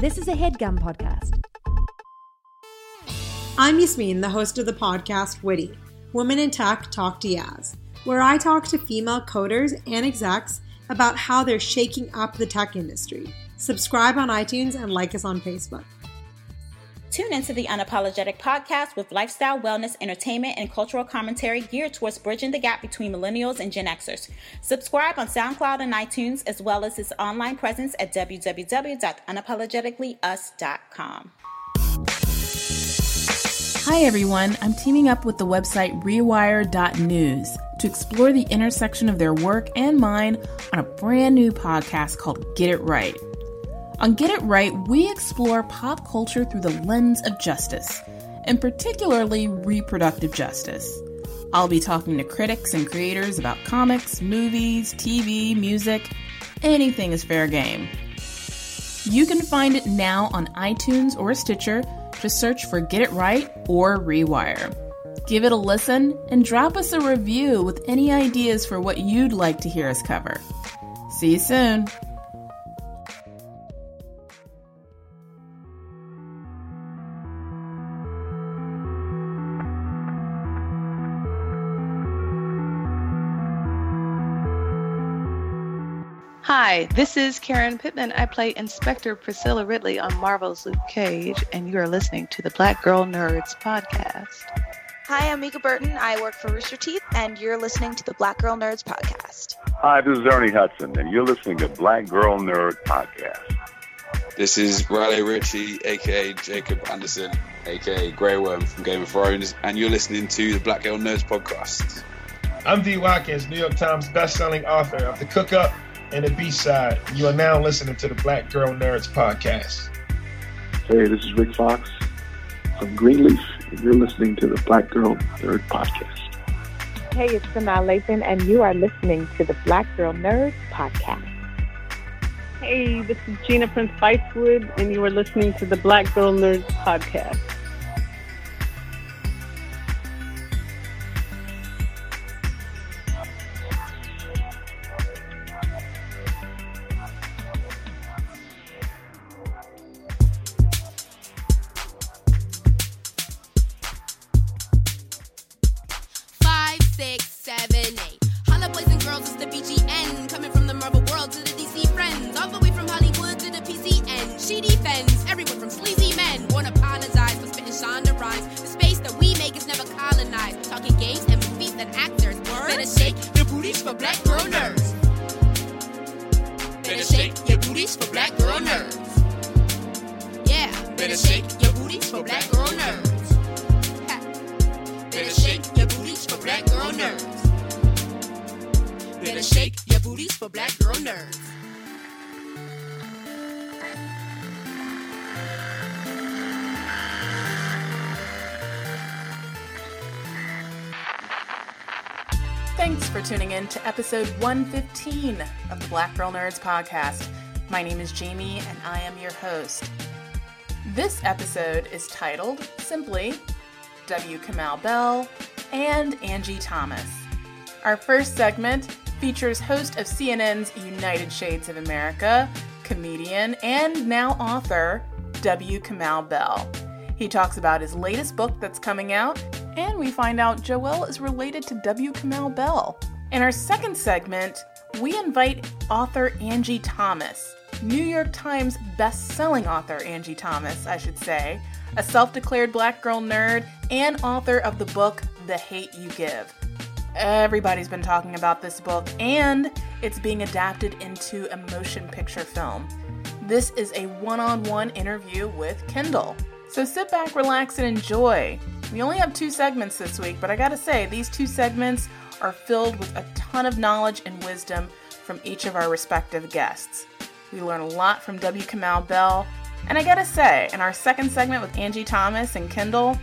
This is a headgum podcast. I'm Yasmin, the host of the podcast Witty Women in Tech Talk Yaz, where I talk to female coders and execs about how they're shaking up the tech industry. Subscribe on iTunes and like us on Facebook. Tune into the Unapologetic podcast with lifestyle, wellness, entertainment, and cultural commentary geared towards bridging the gap between millennials and Gen Xers. Subscribe on SoundCloud and iTunes, as well as its online presence at www.unapologeticallyus.com. Hi, everyone. I'm teaming up with the website Rewire.news to explore the intersection of their work and mine on a brand new podcast called Get It Right. On Get It Right, we explore pop culture through the lens of justice, and particularly reproductive justice. I'll be talking to critics and creators about comics, movies, TV, music. Anything is fair game. You can find it now on iTunes or Stitcher. Just search for Get It Right or Rewire. Give it a listen and drop us a review with any ideas for what you'd like to hear us cover. See you soon. Hi, this is Karen Pittman. I play Inspector Priscilla Ridley on Marvel's Luke Cage, and you are listening to the Black Girl Nerds podcast. Hi, I'm Mica Burton. I work for Rooster Teeth, and you're listening to the Black Girl Nerds podcast. Hi, this is Ernie Hudson, and you're listening to Black Girl Nerd podcast. This is Raleigh Ritchie, aka Jacob Anderson, aka Grey Worm from Game of Thrones, and you're listening to the Black Girl Nerds podcast. I'm D. Watkins, New York Times bestselling author of The Cook Up and the Beast Side. You are now listening to the Black Girl Nerds podcast. Hey, this is Rick Fox from Greenleaf, and you're listening to the Black Girl Nerd podcast. Hey, it's Sanaa Lathan, and you are listening to the Black Girl Nerds podcast. Hey, this is Gina Prince Bythewood, and you are listening to the Black Girl Nerds podcast. Actors. Better shake your booties for black girl nerds. Better shake your booties for black girl nerds. Yeah, better shake your booties for black girl nerds. Better shake your booties for black girl nerds. Better shake your booties for black girl nerds. Thanks for tuning in to episode 115 of the Black Girl Nerds podcast. My name is Jamie and I am your host. This episode is titled simply W. Kamau Bell and Angie Thomas. Our first segment features host of CNN's United Shades of America, comedian, and now author W. Kamau Bell. He talks about his latest book that's coming out, and we find out Joelle is related to W. Kamau Bell. In our second segment, we invite author Angie Thomas, New York Times best-selling author Angie Thomas, I should say, a self-declared black girl nerd and author of the book The Hate You Give. Everybody's been talking about this book, and it's being adapted into a motion picture film. This is a one on one interview with Kendall. So sit back, relax, and enjoy. We only have two segments this week, but I gotta say, these two segments are filled with a ton of knowledge and wisdom from each of our respective guests. We learn a lot from W. Kamau Bell, and I gotta say, in our second segment with Angie Thomas and Kendall,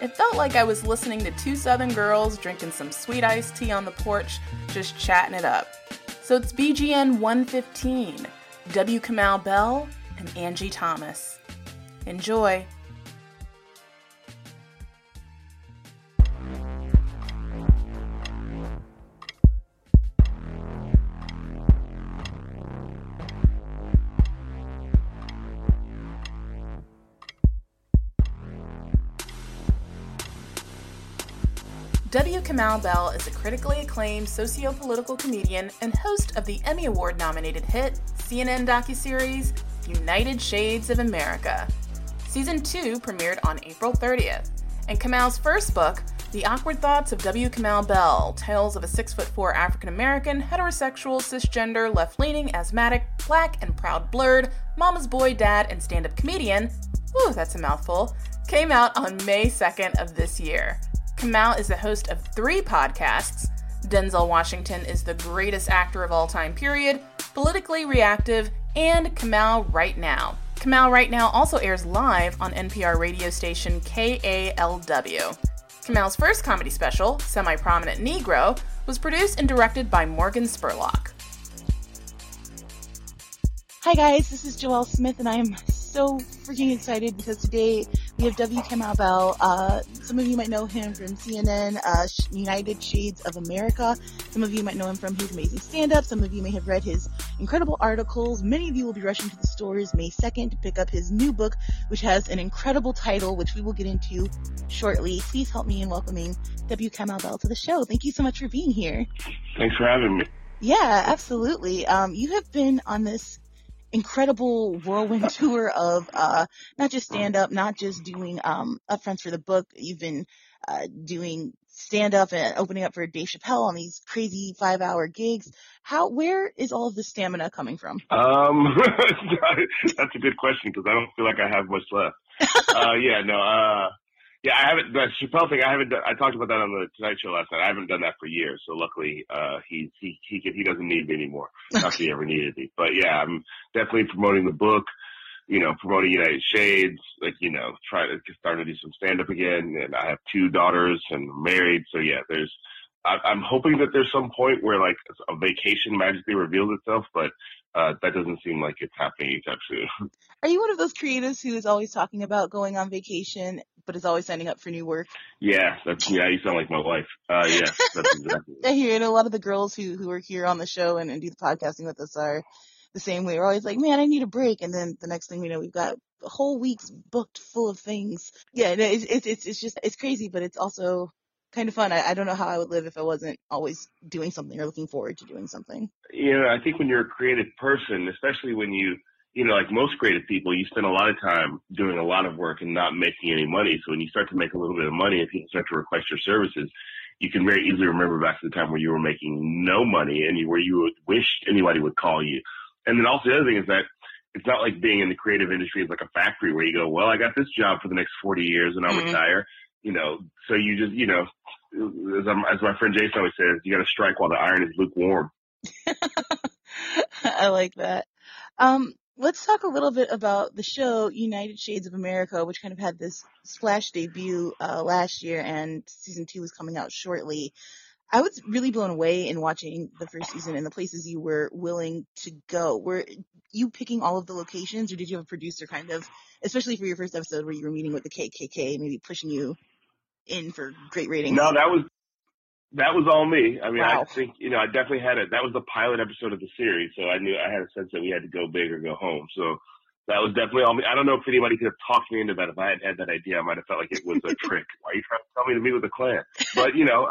it felt like I was listening to two Southern girls drinking some sweet iced tea on the porch, just chatting it up. So it's BGN 115, W. Kamau Bell and Angie Thomas. Enjoy. W. Kamau Bell is a critically acclaimed socio-political comedian and host of the Emmy Award nominated hit CNN docuseries United Shades of America. Season 2 premiered on April 30th, and Kamau's first book, The Awkward Thoughts of W. Kamau Bell, Tales of a 6'4 African American, heterosexual, cisgender, left leaning, asthmatic, black and proud blerd, mama's boy, dad, and stand up comedian, ooh, that's a mouthful, came out on May 2nd of this year. Kamau is the host of three podcasts. Denzel Washington is the greatest actor of all time, period, politically reactive, and Kamau Right Now. Kamau Right Now also airs live on NPR radio station KALW. Kamau's first comedy special, Semi Prominent Negro, was produced and directed by Morgan Spurlock. Hi guys, this is Joelle Smith and I am so freaking excited because today we have W. Kamau Bell. Uh, some of you might know him from CNN, uh, United Shades of America. Some of you might know him from his amazing stand-up. Some of you may have read his incredible articles. Many of you will be rushing to the stores May 2nd to pick up his new book, which has an incredible title, which we will get into shortly. Please help me in welcoming W. Kamau Bell to the show. Thank you so much for being here. Thanks for having me. Yeah, absolutely. Um, you have been on this incredible whirlwind tour of uh, not just stand up, not just doing um, upfronts for the book. You've been uh, doing stand up and opening up for Dave Chappelle on these crazy five hour gigs. How where is all of the stamina coming from? Um, that's a good question because I don't feel like I have much left. uh, yeah, no, uh, yeah, I haven't. The Chappelle thing, I haven't. Done, I talked about that on the Tonight Show last night. I haven't done that for years. So luckily, uh, he he he he doesn't need me anymore. Not that he ever needed me. But yeah, I'm definitely promoting the book. You know, promoting United Shades. Like you know, trying to start to do some stand up again. And I have two daughters and married. So yeah, there's. I, I'm hoping that there's some point where like a vacation magically reveals itself, but uh, that doesn't seem like it's happening anytime soon. Are you one of those creatives who is always talking about going on vacation, but is always signing up for new work? Yeah, that's yeah. You sound like my wife. Uh, yeah, that's exactly. I hear it. A lot of the girls who who are here on the show and, and do the podcasting with us are the same way. We're always like, man, I need a break, and then the next thing we know, we've got a whole week's booked full of things. Yeah, no, it's it's, it's just it's crazy, but it's also kind of fun. I, I don't know how I would live if I wasn't always doing something or looking forward to doing something. You know, I think when you're a creative person, especially when you, you know, like most creative people, you spend a lot of time doing a lot of work and not making any money. So when you start to make a little bit of money and people start to request your services, you can very easily remember back to the time where you were making no money and you, where you would wish anybody would call you. And then also the other thing is that it's not like being in the creative industry is like a factory where you go, well, I got this job for the next 40 years and I'll Mm-hmm. retire. You know, so you just, you know, as, as my friend Jason always says, you got to strike while the iron is lukewarm. I like that. Um, let's talk a little bit about the show United Shades of America, which kind of had this splash debut uh, last year, and season two is coming out shortly. I was really blown away in watching the first season and the places you were willing to go. Were you picking all of the locations, or did you have a producer kind of, especially for your first episode where you were meeting with the KKK, maybe pushing you in for great ratings? No, that was that was all me. I mean, Wow. I think you know, I definitely had it. That was the pilot episode of the series, so I knew I had a sense that we had to go big or go home. So that was definitely all me. I don't know if anybody could have talked me into that. If I had had that idea, I might have felt like it was a trick. Why are you trying to tell me to meet with the Klan? But you know,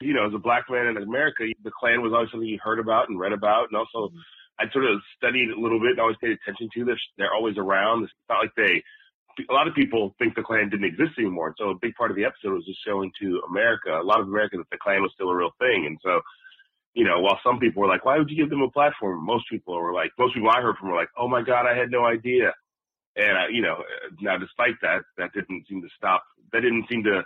you know, as a black man in America, the Klan was always something you heard about and read about, and also mm-hmm. I sort of studied a little bit and always paid attention to. They're they're always around. It's not like they. A lot of people think the Klan didn't exist anymore. So a big part of the episode was just showing to America, a lot of Americans, that the Klan was still a real thing. And so, you know, while some people were like, "Why would you give them a platform?" Most people were like, most people I heard from were like, "Oh my God, I had no idea." And I, you know, now despite that, that didn't seem to stop. That didn't seem to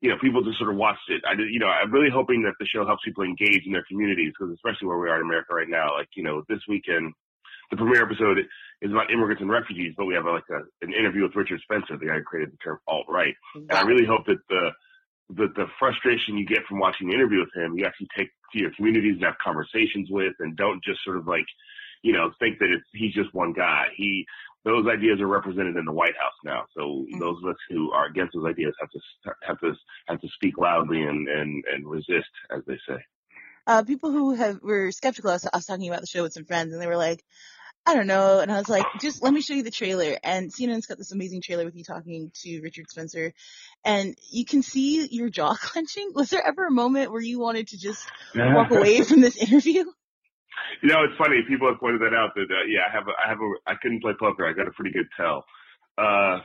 you know, people just sort of watched it. I did, you know, I'm really hoping that the show helps people engage in their communities because especially where we are in America right now, like, you know, this weekend, the premiere episode is about immigrants and refugees, but we have like a, an interview with Richard Spencer, the guy who created the term alt-right. And I really hope that the, the, the frustration you get from watching the interview with him, you actually take to your communities and have conversations with and don't just sort of like, you know, think that it's, he's just one guy. He, those ideas are represented in the White House now. So those of us who are against those ideas have to have to have to speak loudly and and and resist, as they say. uh, people who have were skeptical. I was, I was talking about the show with some friends, and they were like, I don't know. And I was like, just let me show you the trailer. And CNN's got this amazing trailer with you talking to Richard Spencer. And you can see your jaw clenching. Was there ever a moment where you wanted to just walk away from this interview? You know, it's funny. People have pointed that out. That uh, yeah, I have a, I have a, I couldn't play poker. I got a pretty good tell. Uh,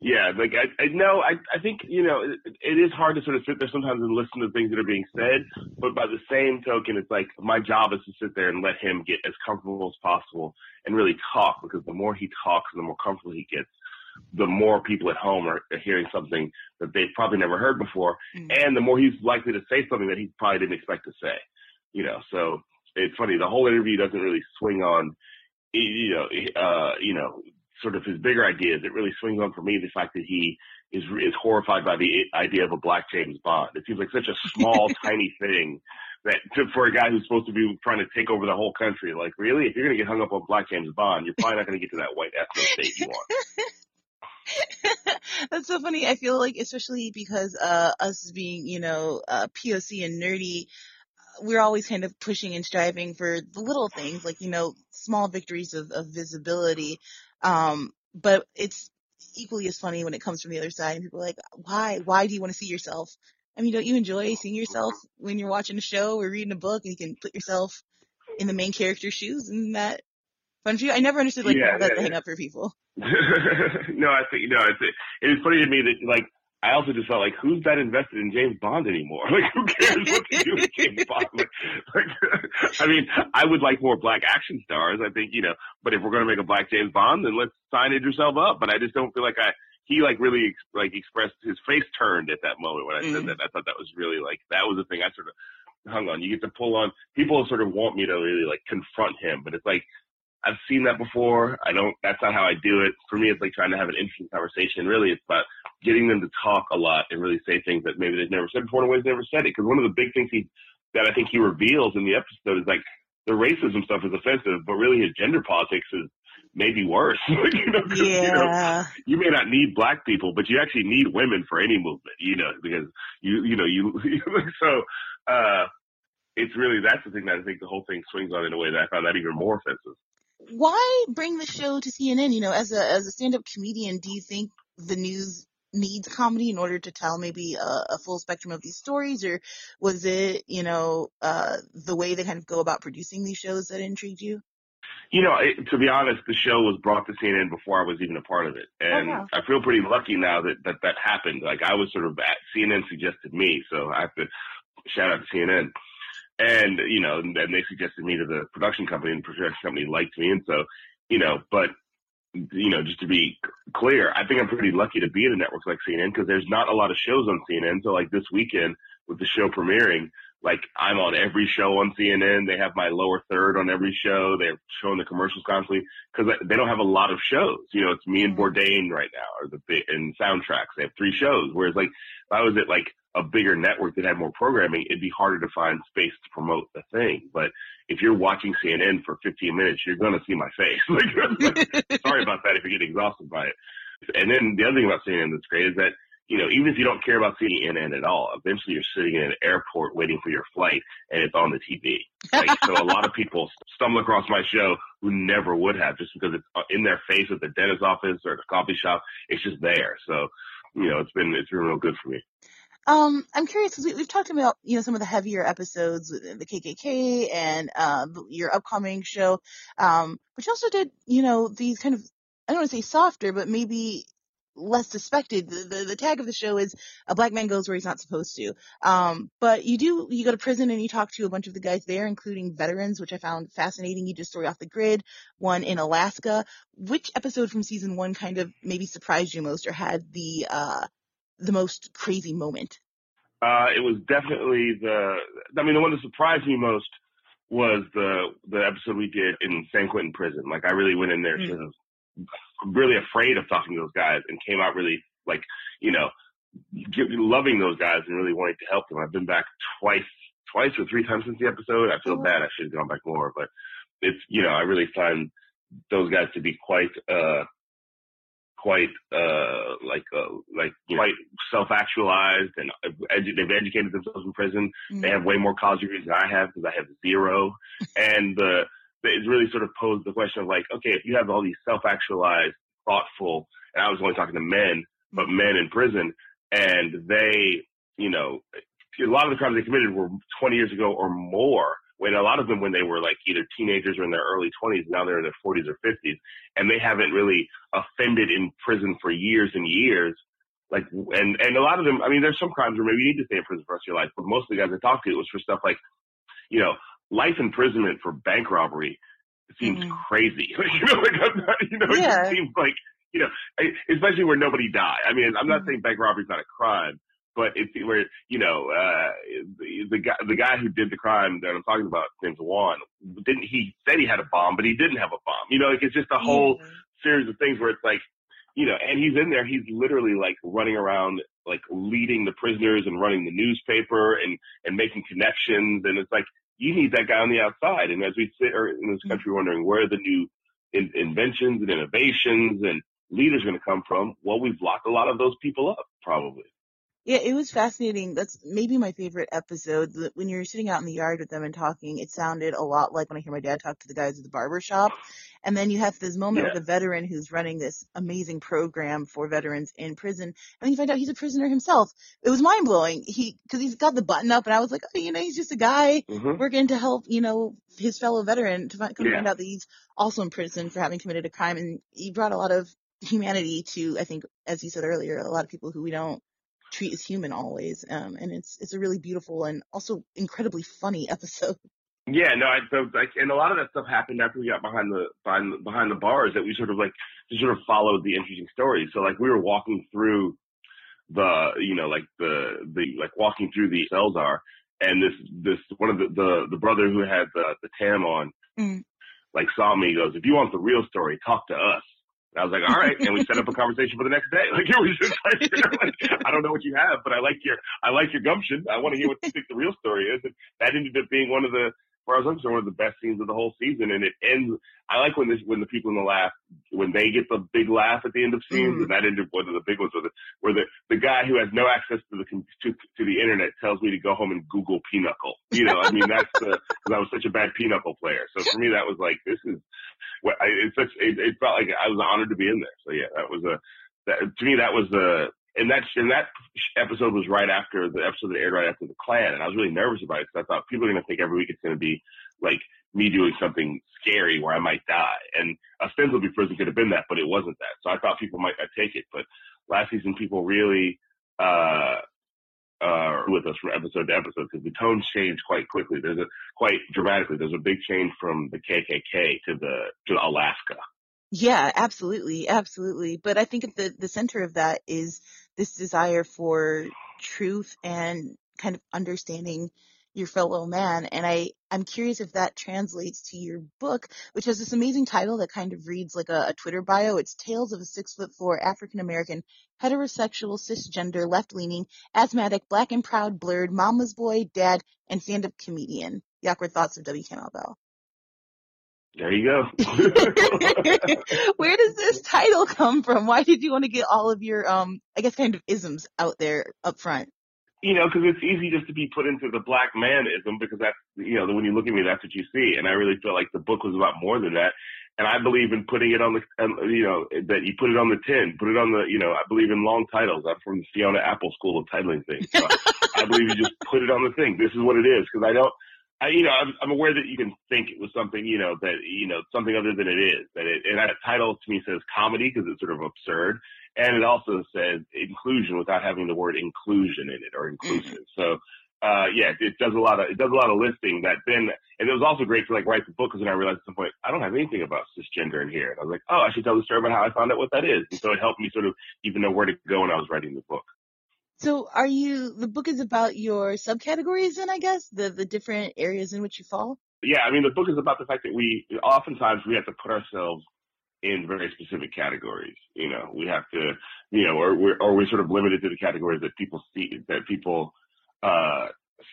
yeah, like I, I no, I, I think you know it, it is hard to sort of sit there sometimes and listen to things that are being said, but by the same token, it's like my job is to sit there and let him get as comfortable as possible and really talk because the more he talks and the more comfortable he gets, the more people at home are, are hearing something that they've probably never heard before, mm-hmm. and the more he's likely to say something that he probably didn't expect to say. You know, so it's funny. The whole interview doesn't really swing on, you know, uh, you know, sort of his bigger ideas. It really swings on for me the fact that he is is horrified by the idea of a black James Bond. It seems like such a small, tiny thing that to, for a guy who's supposed to be trying to take over the whole country. Like, really, if you're going to get hung up on black James Bond, you're probably not going to get to that white ethno state you want. That's so funny. I feel like, especially because uh, us being, you know, uh, POC and nerdy, we're always kind of pushing and striving for the little things, like you know, small victories of, of visibility. Um, but it's equally as funny when it comes from the other side and people are like, why? Why do you want to see yourself? I mean, don't you enjoy seeing yourself when you're watching a show or reading a book and you can put yourself in the main character's shoes? and that fun for you? I never understood like yeah, that's yeah, hang up for people. no, I think no, it's it is funny to me that like I also just felt like, who's that invested in James Bond anymore? Like, who cares what they do with James Bond? Like, like, I mean, I would like more black action stars. I think, you know, but if we're going to make a black James Bond, then let's sign Idris Elba up. But I just don't feel like I, he like really like expressed his face turned at that moment when I said mm. that. I thought that was really like, that was the thing I sort of hung on. You get to pull on, people sort of want me to really like confront him, but it's like, I've seen that before. I don't, that's not how I do it. For me, it's like trying to have an interesting conversation. Really, it's about getting them to talk a lot and really say things that maybe they've never said before in ways they never said it. Because one of the big things he, that I think he reveals in the episode is like the racism stuff is offensive, but really his gender politics is maybe worse. you know, yeah. You, know, you may not need black people, but you actually need women for any movement, you know, because you, you know, you, so, uh, it's really, that's the thing that I think the whole thing swings on in a way that I found that even more offensive why bring the show to CNN? You know, as a as a stand up comedian, do you think the news needs comedy in order to tell maybe a, a, full spectrum of these stories, or was it you know uh, the way they kind of go about producing these shows that intrigued you? You know, it, to be honest, the show was brought to CNN before I was even a part of it, oh, and oh, wow. I feel pretty lucky now that, that that happened. Like I was sort of at CNN suggested me, so I have to shout out to CNN and you know, and they suggested me to the production company, and the production company liked me, and so you know, but you know, just to be clear, I think I'm pretty lucky to be in a network like CNN because there's not a lot of shows on CNN. So like this weekend with the show premiering, like I'm on every show on CNN. They have my lower third on every show. They're showing the commercials constantly because they don't have a lot of shows. You know, it's me and mm-hmm. Bourdain right now, or the and soundtracks. They have three shows. Whereas like if I was at like a bigger network that had more programming, it'd be harder to find space to promote the thing. But if you're watching CNN for 15 minutes, you're going to see my face. like, sorry about that if you get exhausted by it. And then the other thing about CNN that's great is that, you know, even if you don't care about CNN at all, eventually you're sitting in an airport waiting for your flight and it's on the TV. Like, so a lot of people stumble across my show who never would have just because it's uh, in their face at the dentist office or the coffee shop. It's just there. So, you know, it's been, it's been real good for me. Um, I'm curious because we, have talked about you know some of the heavier episodes with the KKK and uh, your upcoming show, um, but you also did you know these kind of I don't want to say softer, but maybe less suspected. The, the, the tag of the show is a black man goes where he's not supposed to. Um, but you do you go to prison and you talk to a bunch of the guys there, including veterans, which I found fascinating. You did story off the grid, one in Alaska. Which episode from season one kind of maybe surprised you most or had the uh the most crazy moment? Uh, it was definitely the. I mean, the one that surprised me most was the the episode we did in San Quentin prison. Like, I really went in there mm. to, really afraid of talking to those guys, and came out really like, you know, loving those guys and really wanting to help them. I've been back twice, twice or three times since the episode. I feel oh. bad. I should have gone back more, but it's you know, I really find those guys to be quite uh quite uh, like uh, like quite self-actualized and edu- they've educated themselves in prison. Mm-hmm. They have way more college degrees than I have because I have zero. and the is really sort of posed the question of like, okay, if you have all these self-actualized, thoughtful, and I was only talking to men, but men in prison, and they, you know, a lot of the crimes they committed were 20 years ago or more. When a lot of them, when they were like either teenagers or in their early 20s, now they're in their 40s or 50s, and they haven't really offended in prison for years and years. Like, and and a lot of them, I mean, there's some crimes where maybe you need to stay in prison for the rest of your life, but most of the guys I talked to, it was for stuff like, you know, life imprisonment for bank robbery seems mm-hmm. crazy. you know, like I'm not, you know, it Yeah. just seems like you know, especially where nobody died. I mean, I'm not mm-hmm. saying bank robbery's not a crime, but it's where you know uh, the, the guy the guy who did the crime that I'm talking about, his name's Juan. Didn't he said he had a bomb, but he didn't have a bomb. You know, like it's just a whole mm-hmm. series of things where it's like, you know, and he's in there. He's literally like running around, like leading the prisoners and running the newspaper and and making connections. And it's like you need that guy on the outside. And as we sit or in this country mm-hmm. wondering where are the new in, inventions and innovations and leaders going to come from, well, we've locked a lot of those people up, probably. Yeah, it was fascinating. That's maybe my favorite episode. When you're sitting out in the yard with them and talking, it sounded a lot like when I hear my dad talk to the guys at the barber shop. And then you have this moment Yeah. with a veteran who's running this amazing program for veterans in prison. And then you find out he's a prisoner himself. It was mind blowing. He, cause he's got the button up and I was like, oh, you know, he's just a guy Mhm. working to help, you know, his fellow veteran to find, come Yeah. find out that he's also in prison for having committed a crime. And he brought a lot of humanity to, I think, as you said earlier, a lot of people who we don't treat as human always. Um, and it's it's a really beautiful and also incredibly funny episode. Yeah, no, I so like, and a lot of that stuff happened after we got behind the behind the- behind the bars that we sort of like just sort of followed the interesting stories. So like we were walking through the you know like the the like walking through the cells are, and this this one of the the, the brother who had the the tam on Mm. like saw me goes if you want the real story talk to us. And I was like, all right, and we set up a conversation for the next day. Like it was just like, like I don't know what you have, but I like your I like your gumption. I want to hear what you think the real story is. And that ended up being one of the where I was concerned, one of the best scenes of the whole season. And it ends. I like when this when the people in the laugh when they get the big laugh at the end of scenes, mm-hmm. and that ended one of the big ones where the where the the guy who has no access to the to, to the internet tells me to go home and Google pinochle. You know, I mean that's the because I was such a bad pinochle player. So for me, that was like this is what I, it's such. It, it felt like I was honored to be in there. So yeah, that was a that to me that was the and that and that episode was right after the episode that aired right after the Klan, and I was really nervous about it because I thought people are going to think every week it's going to be like me doing something scary where I might die, and ostensibly prison could have been that, but it wasn't that. So I thought people might not take it, but last season people really uh uh with us from episode to episode because the tone changed quite quickly. There's a quite dramatically. There's a big change from the KKK to the to Alaska. Yeah, absolutely, absolutely. But I think at the the center of that is this desire for truth and kind of understanding your fellow man. And I I'm curious if that translates to your book, which has this amazing title that kind of reads like a, a Twitter bio. It's Tales of a Six Foot Four African American Heterosexual Cisgender Left Leaning Asthmatic Black and Proud Blerd Mama's Boy Dad and Stand Up Comedian. The awkward thoughts of W. Kamau Bell. There you go. Where does this title come from? Why did you want to get all of your, um, I guess, kind of isms out there up front? you know, because it's easy just to be put into the black manism because that's, you know, when you look at me, that's what you see. And I really feel like the book was about more than that. And I believe in putting it on the, you know, that you put it on the tin, put it on the, you know, I believe in long titles. I'm from the Fiona Apple School of titling things. So I believe you just put it on the thing. This is what it is. Because I don't, I, you know, I'm, I'm aware that you can think it was something, you know, that, you know, something other than it is. That it, and that title to me says comedy because it's sort of absurd. And it also says inclusion without having the word inclusion in it or inclusive. So, uh, yeah, it does a lot of, it does a lot of listing that then, and it was also great to like write the book because then I realized at some point, I don't have anything about cisgender in here. And I was like, oh, I should tell the story about how I found out what that is. And so it helped me sort of even know where to go when I was writing the book. So are you, the book is about your subcategories then, I guess, the, the different areas in which you fall? yeah, I mean, the book is about the fact that we oftentimes we have to put ourselves in very specific categories. You know, we have to, you know, or we're or we're sort of limited to the categories that people see that people uh,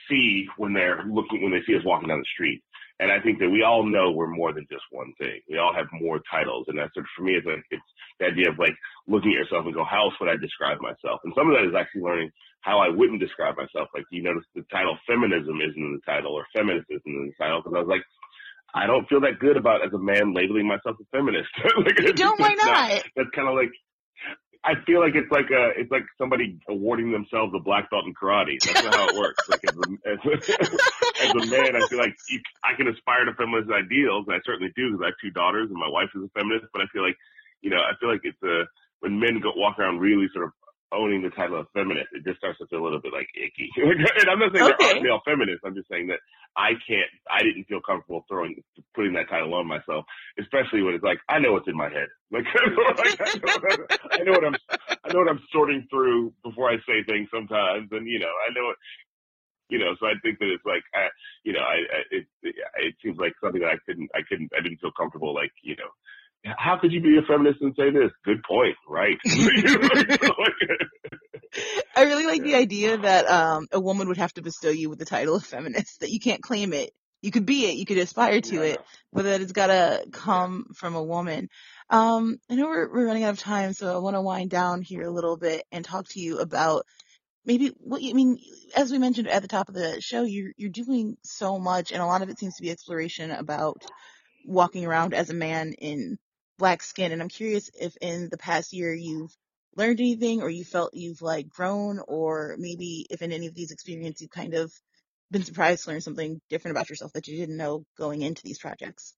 see when they're looking when they see us walking down the street. And I think that we all know we're more than just one thing. We all have more titles, and that's sort of for me. It's like it's the idea of like looking at yourself and go, how else would I describe myself? And some of that is actually learning how I wouldn't describe myself. Like do you notice the title feminism isn't in the title or feminist isn't in the title because I was like, I don't feel that good about as a man labeling myself a feminist. like, You don't? Why that's not? That's kind of like I feel like it's like a it's like somebody awarding themselves a black belt in karate. That's not how it works. Like as a, as a, as a man, I feel like you, I can aspire to feminist ideals, and I certainly do because I have two daughters and my wife is a feminist. But I feel like you know I feel like it's a when men go walk around really sort of owning the title of feminist, it just starts to feel a little bit like icky. and I'm not saying there Okay. aren't male feminists. I'm just saying that I can't. I didn't feel comfortable throwing putting that title on myself, especially when it's like I know what's in my head. Like, like I, know, I know what I'm. I know what I'm sorting through before I say things sometimes, and you know I know it. You know, so I think that it's like, I, you know, I, I it, it seems like something that I couldn't, I couldn't, I didn't feel comfortable. Like, you know, how could you be a feminist and say this? Good point, right? I really like the idea that um, a woman would have to bestow you with the title of feminist, that you can't claim it. You could be it, you could aspire to it, but that it's gotta come from a woman. Um, I know we're, we're running out of time, so I want to wind down here a little bit and talk to you about maybe what you I mean. As we mentioned at the top of the show, you're you're doing so much, and a lot of it seems to be exploration about walking around as a man in black skin. And I'm curious if in the past year you've learned anything, or you felt you've like grown, or maybe if in any of these experiences you've kind of been surprised to learn something different about yourself that you didn't know going into these projects.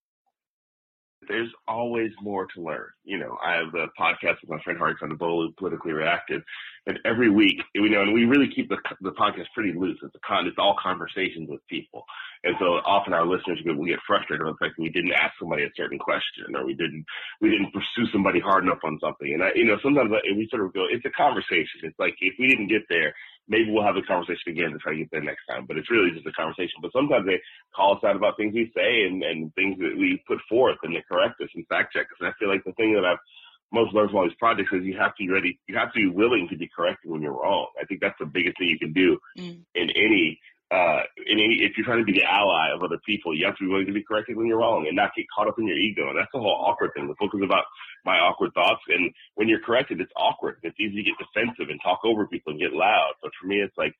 there's always more to learn. You know, I have a podcast with my friend Hari Kondabolu, Politically Reactive, and every week, you know, and we really keep the the podcast pretty loose. It's a con, it's all conversations with people, and so often our listeners we get frustrated with the fact that we didn't ask somebody a certain question or we didn't we didn't pursue somebody hard enough on something. And I, you know, sometimes I, we sort of go, it's a conversation. It's like if we didn't get there, maybe we'll have the conversation again to try to get there next time. But it's really just a conversation. But sometimes they call us out about things we say and, and things that we put forth and they correct us and fact check us. And I feel like the thing that I've most learned from all these projects is you have to be ready, you have to be willing to be corrected when you're wrong. I think that's the biggest thing you can do in any uh, in any, if you're trying to be the ally of other people, you have to be willing to be corrected when you're wrong and not get caught up in your ego. And that's the whole awkward thing. The book is about my awkward thoughts. And when you're corrected, it's awkward. It's easy to get defensive and talk over people and get loud. But for me, it's like,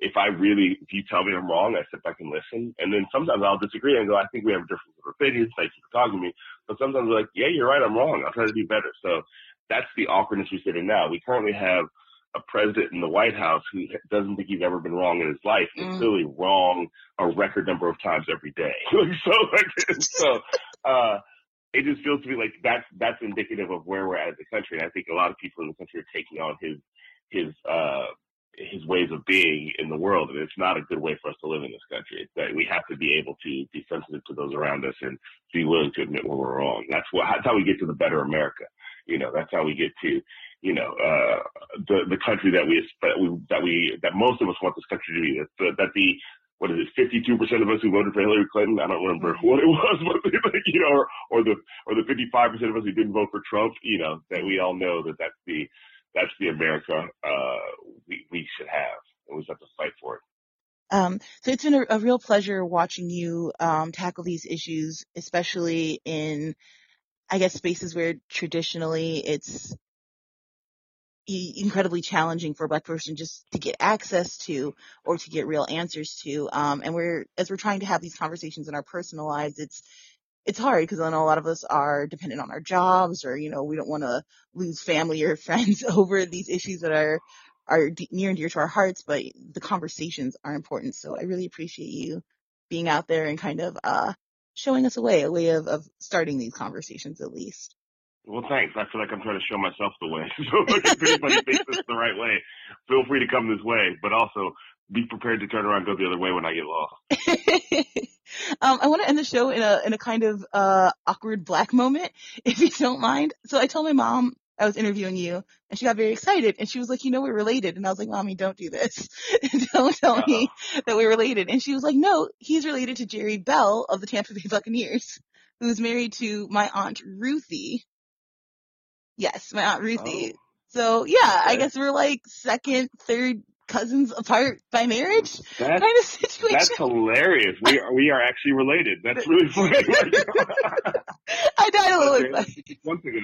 if I really, if you tell me I'm wrong, I sit back and listen. And then sometimes I'll disagree and go, I think we have a difference of opinions. Thank you for talking to me. But sometimes I'm like, yeah, you're right. I'm wrong. I'll try to do better. So that's the awkwardness we sit in now. We currently have a president in the White House who doesn't think he's ever been wrong in his life and Mm. clearly wrong a record number of times every day. so, like, so, uh, it just feels to me like that's, that's indicative of where we're at as a country. And I think a lot of people in the country are taking on his, his, uh, his ways of being in the world, and it's not a good way for us to live in this country. It's that we have to be able to be sensitive to those around us and be willing to admit when we're wrong. That's what that's how we get to the better America. You know, that's how we get to you know uh, the the country that we that we that we that most of us want this country to be. That the, that the what is it? Fifty-two percent of us who voted for Hillary Clinton. I don't remember what it was, but you know, or, or the or the fifty-five percent of us who didn't vote for Trump. You know, that we all know that that's the that's the America uh, we we should have, and we have to fight for it. Um, so it's been a, a real pleasure watching you um, tackle these issues, especially in, I guess, spaces where traditionally it's incredibly challenging for a black person just to get access to or to get real answers to. Um, and we're as we're trying to have these conversations in our personal lives, it's it's hard because I know a lot of us are dependent on our jobs or, you know, we don't want to lose family or friends over these issues that are, are near and dear to our hearts, but the conversations are important. So I really appreciate you being out there and kind of, uh, showing us a way, a way of, of starting these conversations at least. Well, thanks. I feel like I'm trying to show myself the way. So if anybody thinks it's the right way, feel free to come this way, but also be prepared to turn around and go the other way when I get lost. Um, I want to end the show in a in a kind of uh awkward black moment, if you don't mind. So I told my mom I was interviewing you, and she got very excited, and she was like, "You know, we're related." And I was like, "Mommy, don't do this. don't tell me that we're related." And she was like, "No, he's related to Jerry Bell of the Tampa Bay Buccaneers, who's married to my aunt Ruthie. Yes, my aunt Ruthie. So yeah, I guess we're like second, third cousins apart by marriage That's, kind of situation. that's hilarious. We are, we are actually related. That's really funny. I died a little Okay, months ago.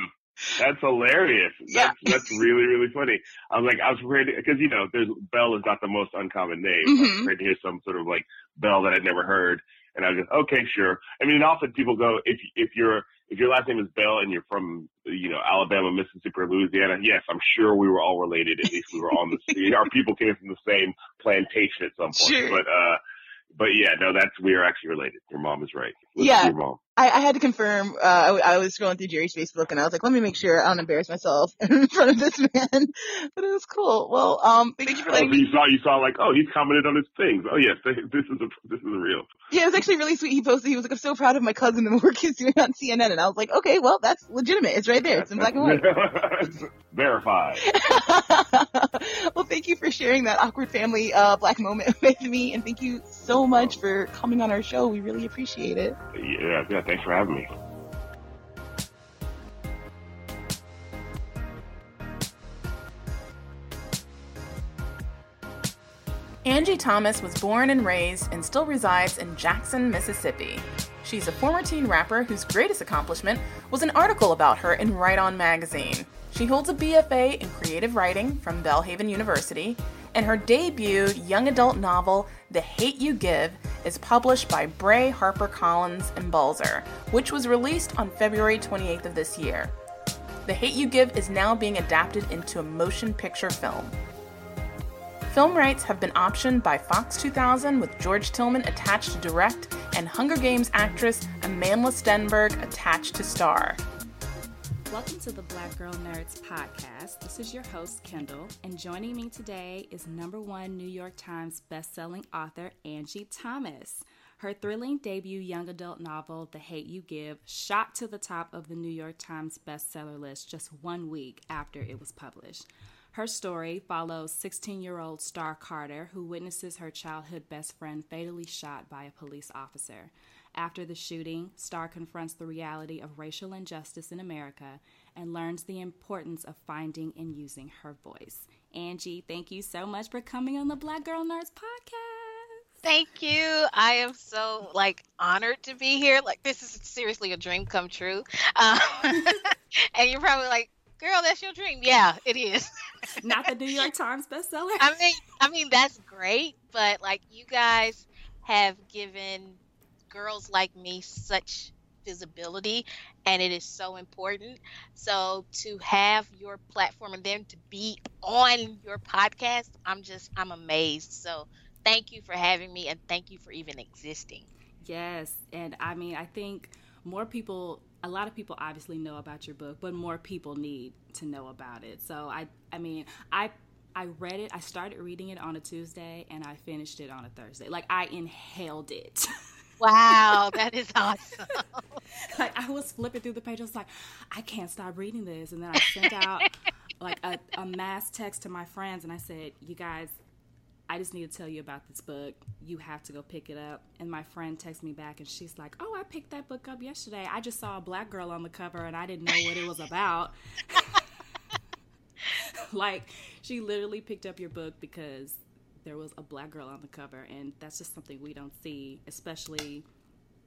That's hilarious. That's, that's really, really funny. I was like, I was prepared because, you know, there's, Bell is not the most uncommon name. I was Mhm. prepared to hear some sort of like Bell that I'd never heard. And I was just, okay, sure. I mean, often people go, if, if you're, if your last name is Bell and you're from, you know, Alabama, Mississippi, or Louisiana, yes, I'm sure we were all related. At least we were on the, our people came from the same plantation at some point. Sure. But, uh, but yeah, no, that's, we are actually related. Your mom is right. Listen Yeah. Your mom. I, I had to confirm. Uh, I, I was scrolling through Jerry's Facebook and I was like, let me make sure I don't embarrass myself in front of this man. But it was cool. Well, um, thank you for Oh, letting so me. you saw, you saw like, oh, he's commented on his things. Oh yes, this is a, this is a real. Yeah, it was actually really sweet. He posted, he was like, I'm so proud of my cousin and the work he's doing on CNN. And I was like, okay, well, that's legitimate. It's right there. It's in black and white. Verified. well, thank you for sharing that awkward family uh, black moment with me, and thank you so much for coming on our show. We really appreciate it. Yeah, yeah. Thanks for having me. Angie Thomas was born and raised and still resides in Jackson, Mississippi. She's a former teen rapper whose greatest accomplishment was an article about her in Right On magazine. She holds a BFA in creative writing from Belhaven University, and her debut young adult novel, The Hate You Give, is published by Bray HarperCollins and Balzer, which was released on February 28th of this year. The Hate You Give is now being adapted into a motion picture film. Film rights have been optioned by Fox 2000 with George Tillman attached to direct and Hunger Games actress Amandla Stenberg attached to star. Welcome to the Black Girl Nerds podcast. This is your host, Kendall, and joining me today is number one New York Times bestselling author Angie Thomas. Her thrilling debut young adult novel, The Hate You Give, shot to the top of the New York Times bestseller list just one week after it was published. Her story follows 16 year old Star Carter, who witnesses her childhood best friend fatally shot by a police officer. After the shooting, Star confronts the reality of racial injustice in America and learns the importance of finding and using her voice. Angie, thank you so much for coming on the Black Girl Nerds podcast. Thank you. I am so like honored to be here. Like this is seriously a dream come true. Um, and you're probably like, "Girl, that's your dream." Yeah, it is. Not the New York Times bestseller. I mean, I mean that's great, but like you guys have given girls like me such visibility and it is so important. So to have your platform and then to be on your podcast, I'm just I'm amazed. So thank you for having me and thank you for even existing. Yes, and I mean, I think more people, a lot of people obviously know about your book, but more people need to know about it. So I, I mean, I. I read it. I started reading it on a Tuesday and I finished it on a Thursday. Like I inhaled it. Wow, that is awesome. like I was flipping through the page. I was like, I can't stop reading this. And then I sent out like a, a mass text to my friends and I said, You guys, I just need to tell you about this book. You have to go pick it up. And my friend texts me back and she's like, Oh, I picked that book up yesterday. I just saw a black girl on the cover and I didn't know what it was about. like, she literally picked up your book because there was a black girl on the cover. And that's just something we don't see, especially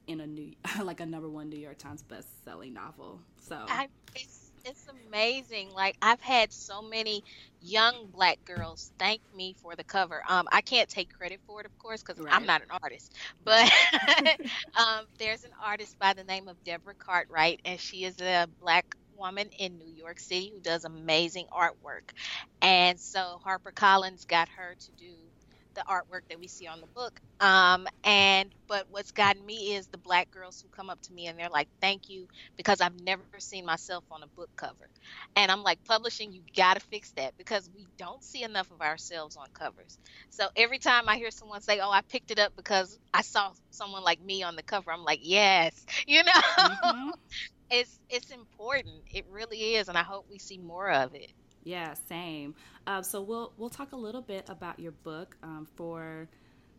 in a new, like a number one New York Times best selling novel. So, I, it's it's amazing. Like I've had so many young black girls thank me for the cover. Um, I can't take credit for it, of course, because I'm not an artist. But um, there's an artist by the name of Deborah Cartwright, and she is a black woman in New York City who does amazing artwork. And so HarperCollins got her to do the artwork that we see on the book. Um, and but what's gotten me is the black girls who come up to me and they're like, "Thank you," because I've never seen myself on a book cover. And I'm like, publishing, you got to fix that because we don't see enough of ourselves on covers. So every time I hear someone say, "Oh, I picked it up because I saw someone like me on the cover," I'm like, "Yes," you know. it's it's important. It really is, and I hope we see more of it. Yeah, same. Uh, so we'll we'll talk a little bit about your book um, for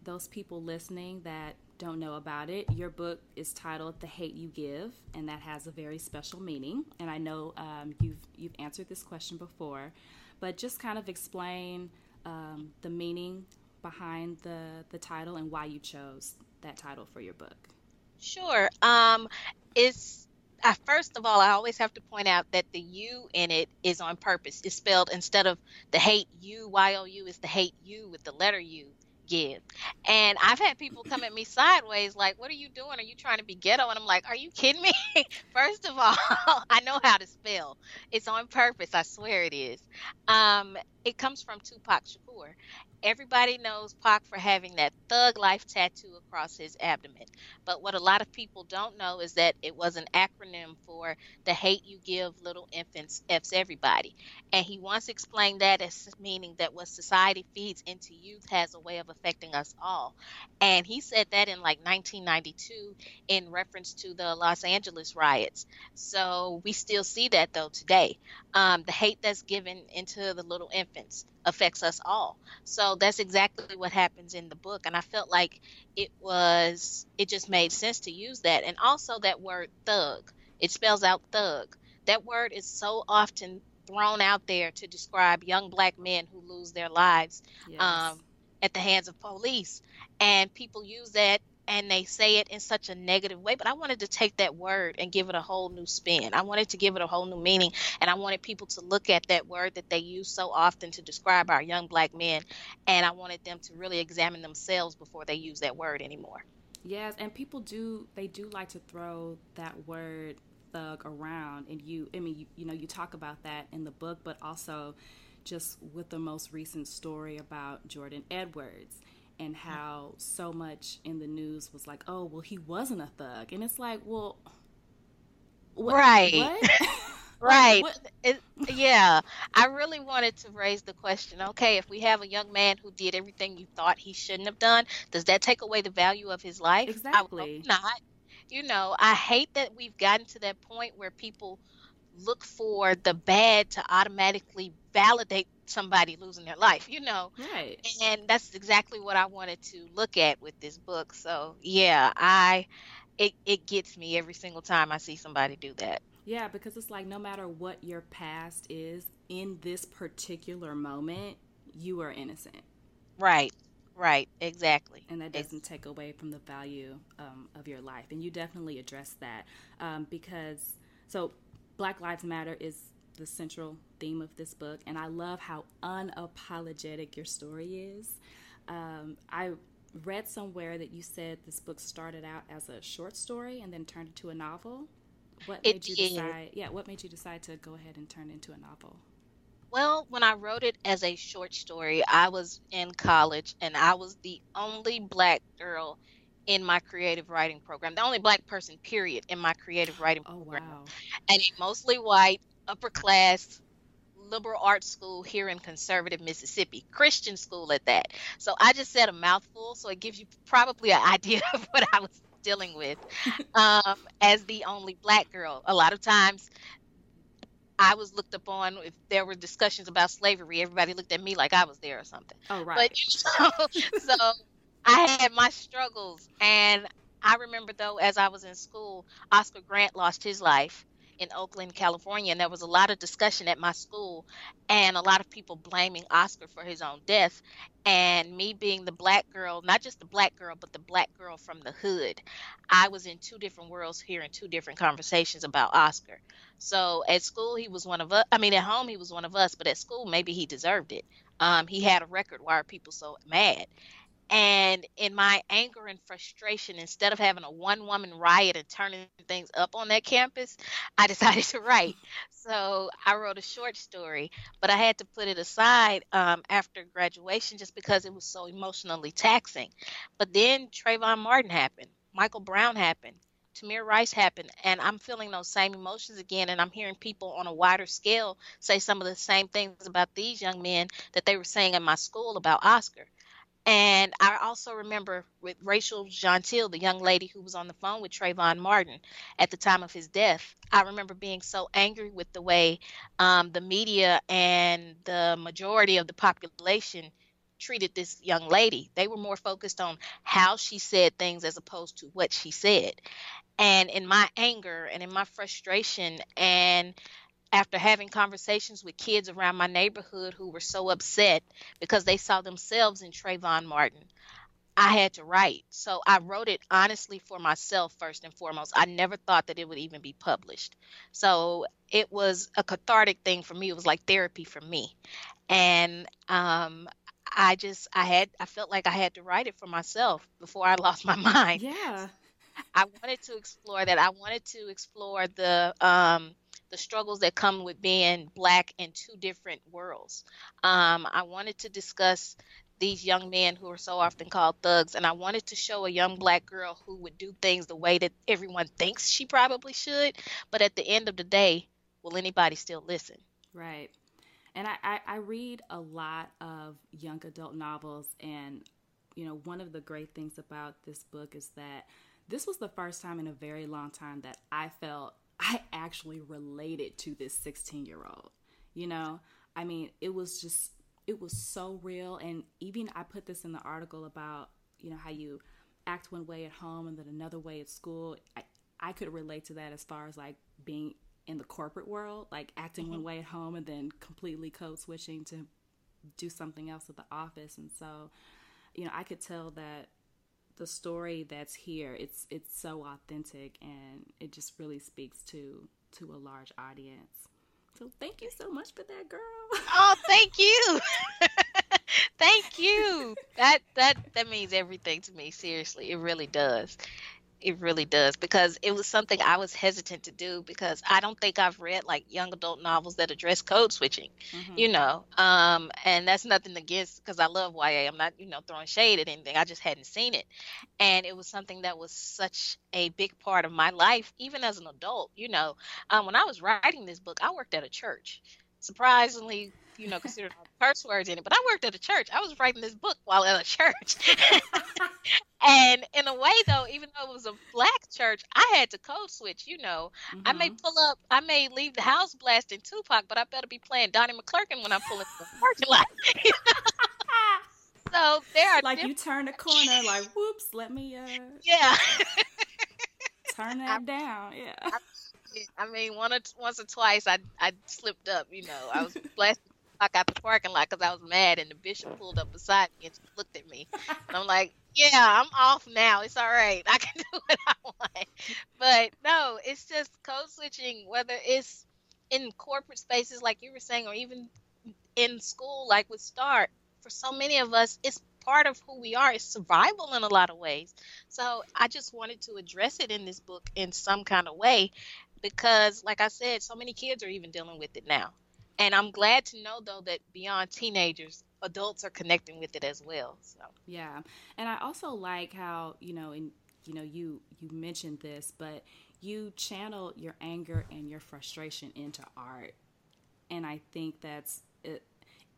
those people listening that don't know about it. Your book is titled "The Hate You Give," and that has a very special meaning. And I know um, you've you've answered this question before, but just kind of explain um, the meaning behind the the title and why you chose that title for your book. Sure. Um, it's uh, first of all, I always have to point out that the U in it is on purpose. It's spelled instead of the hate U Y O U is the hate U with the letter U. give. And I've had people come at me sideways, like, What are you doing? Are you trying to be ghetto? And I'm like, Are you kidding me? First of all, I know how to spell. It's on purpose. I swear it is. Um, it comes from Tupac Shakur. Everybody knows Pac for having that thug life tattoo across his abdomen. But what a lot of people don't know is that it was an acronym for the hate you give little infants F's everybody. And he once explained that as meaning that what society feeds into youth has a way of affecting us all. And he said that in like 1992 in reference to the Los Angeles riots. So we still see that though today. Um, the hate that's given into the little infants affects us all. So that's exactly what happens in the book. And I felt like it was, it just made sense to use that. And also that word thug, it spells out thug. That word is so often thrown out there to describe young black men who lose their lives Yes. um, at the hands of police. And people use that and they say it in such a negative way. But I wanted to take that word and give it a whole new spin. I wanted to give it a whole new meaning. And I wanted people to look at that word that they use so often to describe our young black men. And I wanted them to really examine themselves before they use that word anymore. Yes, and people do they do like to throw that word thug around and you I mean you, you know you talk about that in the book but also just with the most recent story about Jordan Edwards and mm-hmm. how so much in the news was like, "Oh, well he wasn't a thug." And it's like, "Well, what- right. what? Right. It, yeah. I really wanted to raise the question okay, if we have a young man who did everything you thought he shouldn't have done, does that take away the value of his life? I Exactly. hope not. You know, I hate that we've gotten to that point where people look for the bad to automatically validate somebody losing their life, you know. Right. And that's exactly what I wanted to look at with this book. So, yeah, I it it gets me every single time I see somebody do that. Yeah, because it's like no matter what your past is in this particular moment, you are innocent. Right. Right. Exactly. and that doesn't take away from the value um, of your life and you definitely address that um, because so black lives matter is the central theme of this book and i love how unapologetic your story is. Um, i read somewhere that you said this book started out as a short story and then turned into a novel. What It made you did. decide yeah what made you decide to go ahead and turn it into a novel? Well, when I wrote it as a short story, I was in college and I was the only black girl in my creative writing program, the only black person, period, in my creative writing program. And a mostly white, upper class, liberal arts school here in conservative Mississippi, Christian school at that. So I just said a mouthful, so it gives you probably an idea of what I was dealing with um, as the only black girl. A lot of times I was looked upon if there were discussions about slavery, everybody looked at me like I was there or something. oh right But so, so I had my struggles, and I remember though, as I was in school, Oscar Grant lost his life in Oakland, California, and there was a lot of discussion at my school, and a lot of people blaming Oscar for his own death, and me being the black girl, not just the black girl, but the black girl from the hood. I was in two different worlds hearing two different conversations about Oscar. So at school, he was one of us. I mean, at home, he was one of us, but at school, maybe he deserved it. Um, he had a record. Why are people so mad? And in my anger and frustration, instead of having a one woman riot and turning things up on that campus, I decided to write. So I wrote a short story, but I had to put it aside um, after graduation just because it was so emotionally taxing. But then Trayvon Martin happened, Michael Brown happened. Tamir Rice happened, and I'm feeling those same emotions again. And I'm hearing people on a wider scale say some of the same things about these young men that they were saying in my school about Oscar. And I also remember with Rachel Jeantel, the young lady who was on the phone with Trayvon Martin at the time of his death. I remember being so angry with the way um, the media and the majority of the population treated this young lady. They were more focused on how she said things as opposed to what she said. And in my anger and in my frustration, and after having conversations with kids around my neighborhood who were so upset because they saw themselves in Trayvon Martin, I had to write. So I wrote it honestly for myself first and foremost. I never thought that it would even be published. So it was a cathartic thing for me. It was like therapy for me. And um, I just I had I felt like I had to write it for myself before I lost my mind. Yeah. I wanted to explore that. I wanted to explore the um the struggles that come with being black in two different worlds. Um, I wanted to discuss these young men who are so often called thugs, and I wanted to show a young black girl who would do things the way that everyone thinks she probably should, but at the end of the day, will anybody still listen? Right. And I, I, I read a lot of young adult novels, and you know, one of the great things about this book is that this was the first time in a very long time that I felt I actually related to this 16 year old. You know, I mean, it was just, it was so real. And even I put this in the article about, you know, how you act one way at home and then another way at school. I, I could relate to that as far as like being in the corporate world, like acting mm-hmm. one way at home and then completely code switching to do something else at the office. And so, you know, I could tell that the story that's here it's it's so authentic and it just really speaks to to a large audience. So thank you so much for that girl. Oh thank you. Thank you. That that that means everything to me. Seriously it really does it really does because it was something I was hesitant to do because I don't think I've read like young adult novels that address code switching, mm-hmm. you know. Um, and that's nothing against because I love YA. I'm not, you know, throwing shade at anything. I just hadn't seen it, and it was something that was such a big part of my life, even as an adult. You know, um, when I was writing this book, I worked at a church. Surprisingly, you know, considered curse words in it. But I worked at a church. I was writing this book while at a church. and in a way, though, even though it was a black church, I had to code switch. You know, mm-hmm. I may mm-hmm. pull up, I may leave the house blasting Tupac, but I better be playing Donnie McClurkin when I'm pulling the parking lot. so there are like you turn the corner, like whoops, let me uh yeah turn that I, down. Yeah. I, I mean, one or once or twice, I I slipped up. You know, I was blasting I got the parking lot because I was mad, and the bishop pulled up beside me and looked at me. And I'm like, "Yeah, I'm off now. It's all right. I can do what I want." But no, it's just code switching. Whether it's in corporate spaces, like you were saying, or even in school, like with Star, for so many of us, it's part of who we are. It's survival in a lot of ways. So I just wanted to address it in this book in some kind of way because, like I said, so many kids are even dealing with it now. And I'm glad to know though that beyond teenagers, adults are connecting with it as well. So yeah, and I also like how you know, in you know, you you mentioned this, but you channel your anger and your frustration into art, and I think that's it,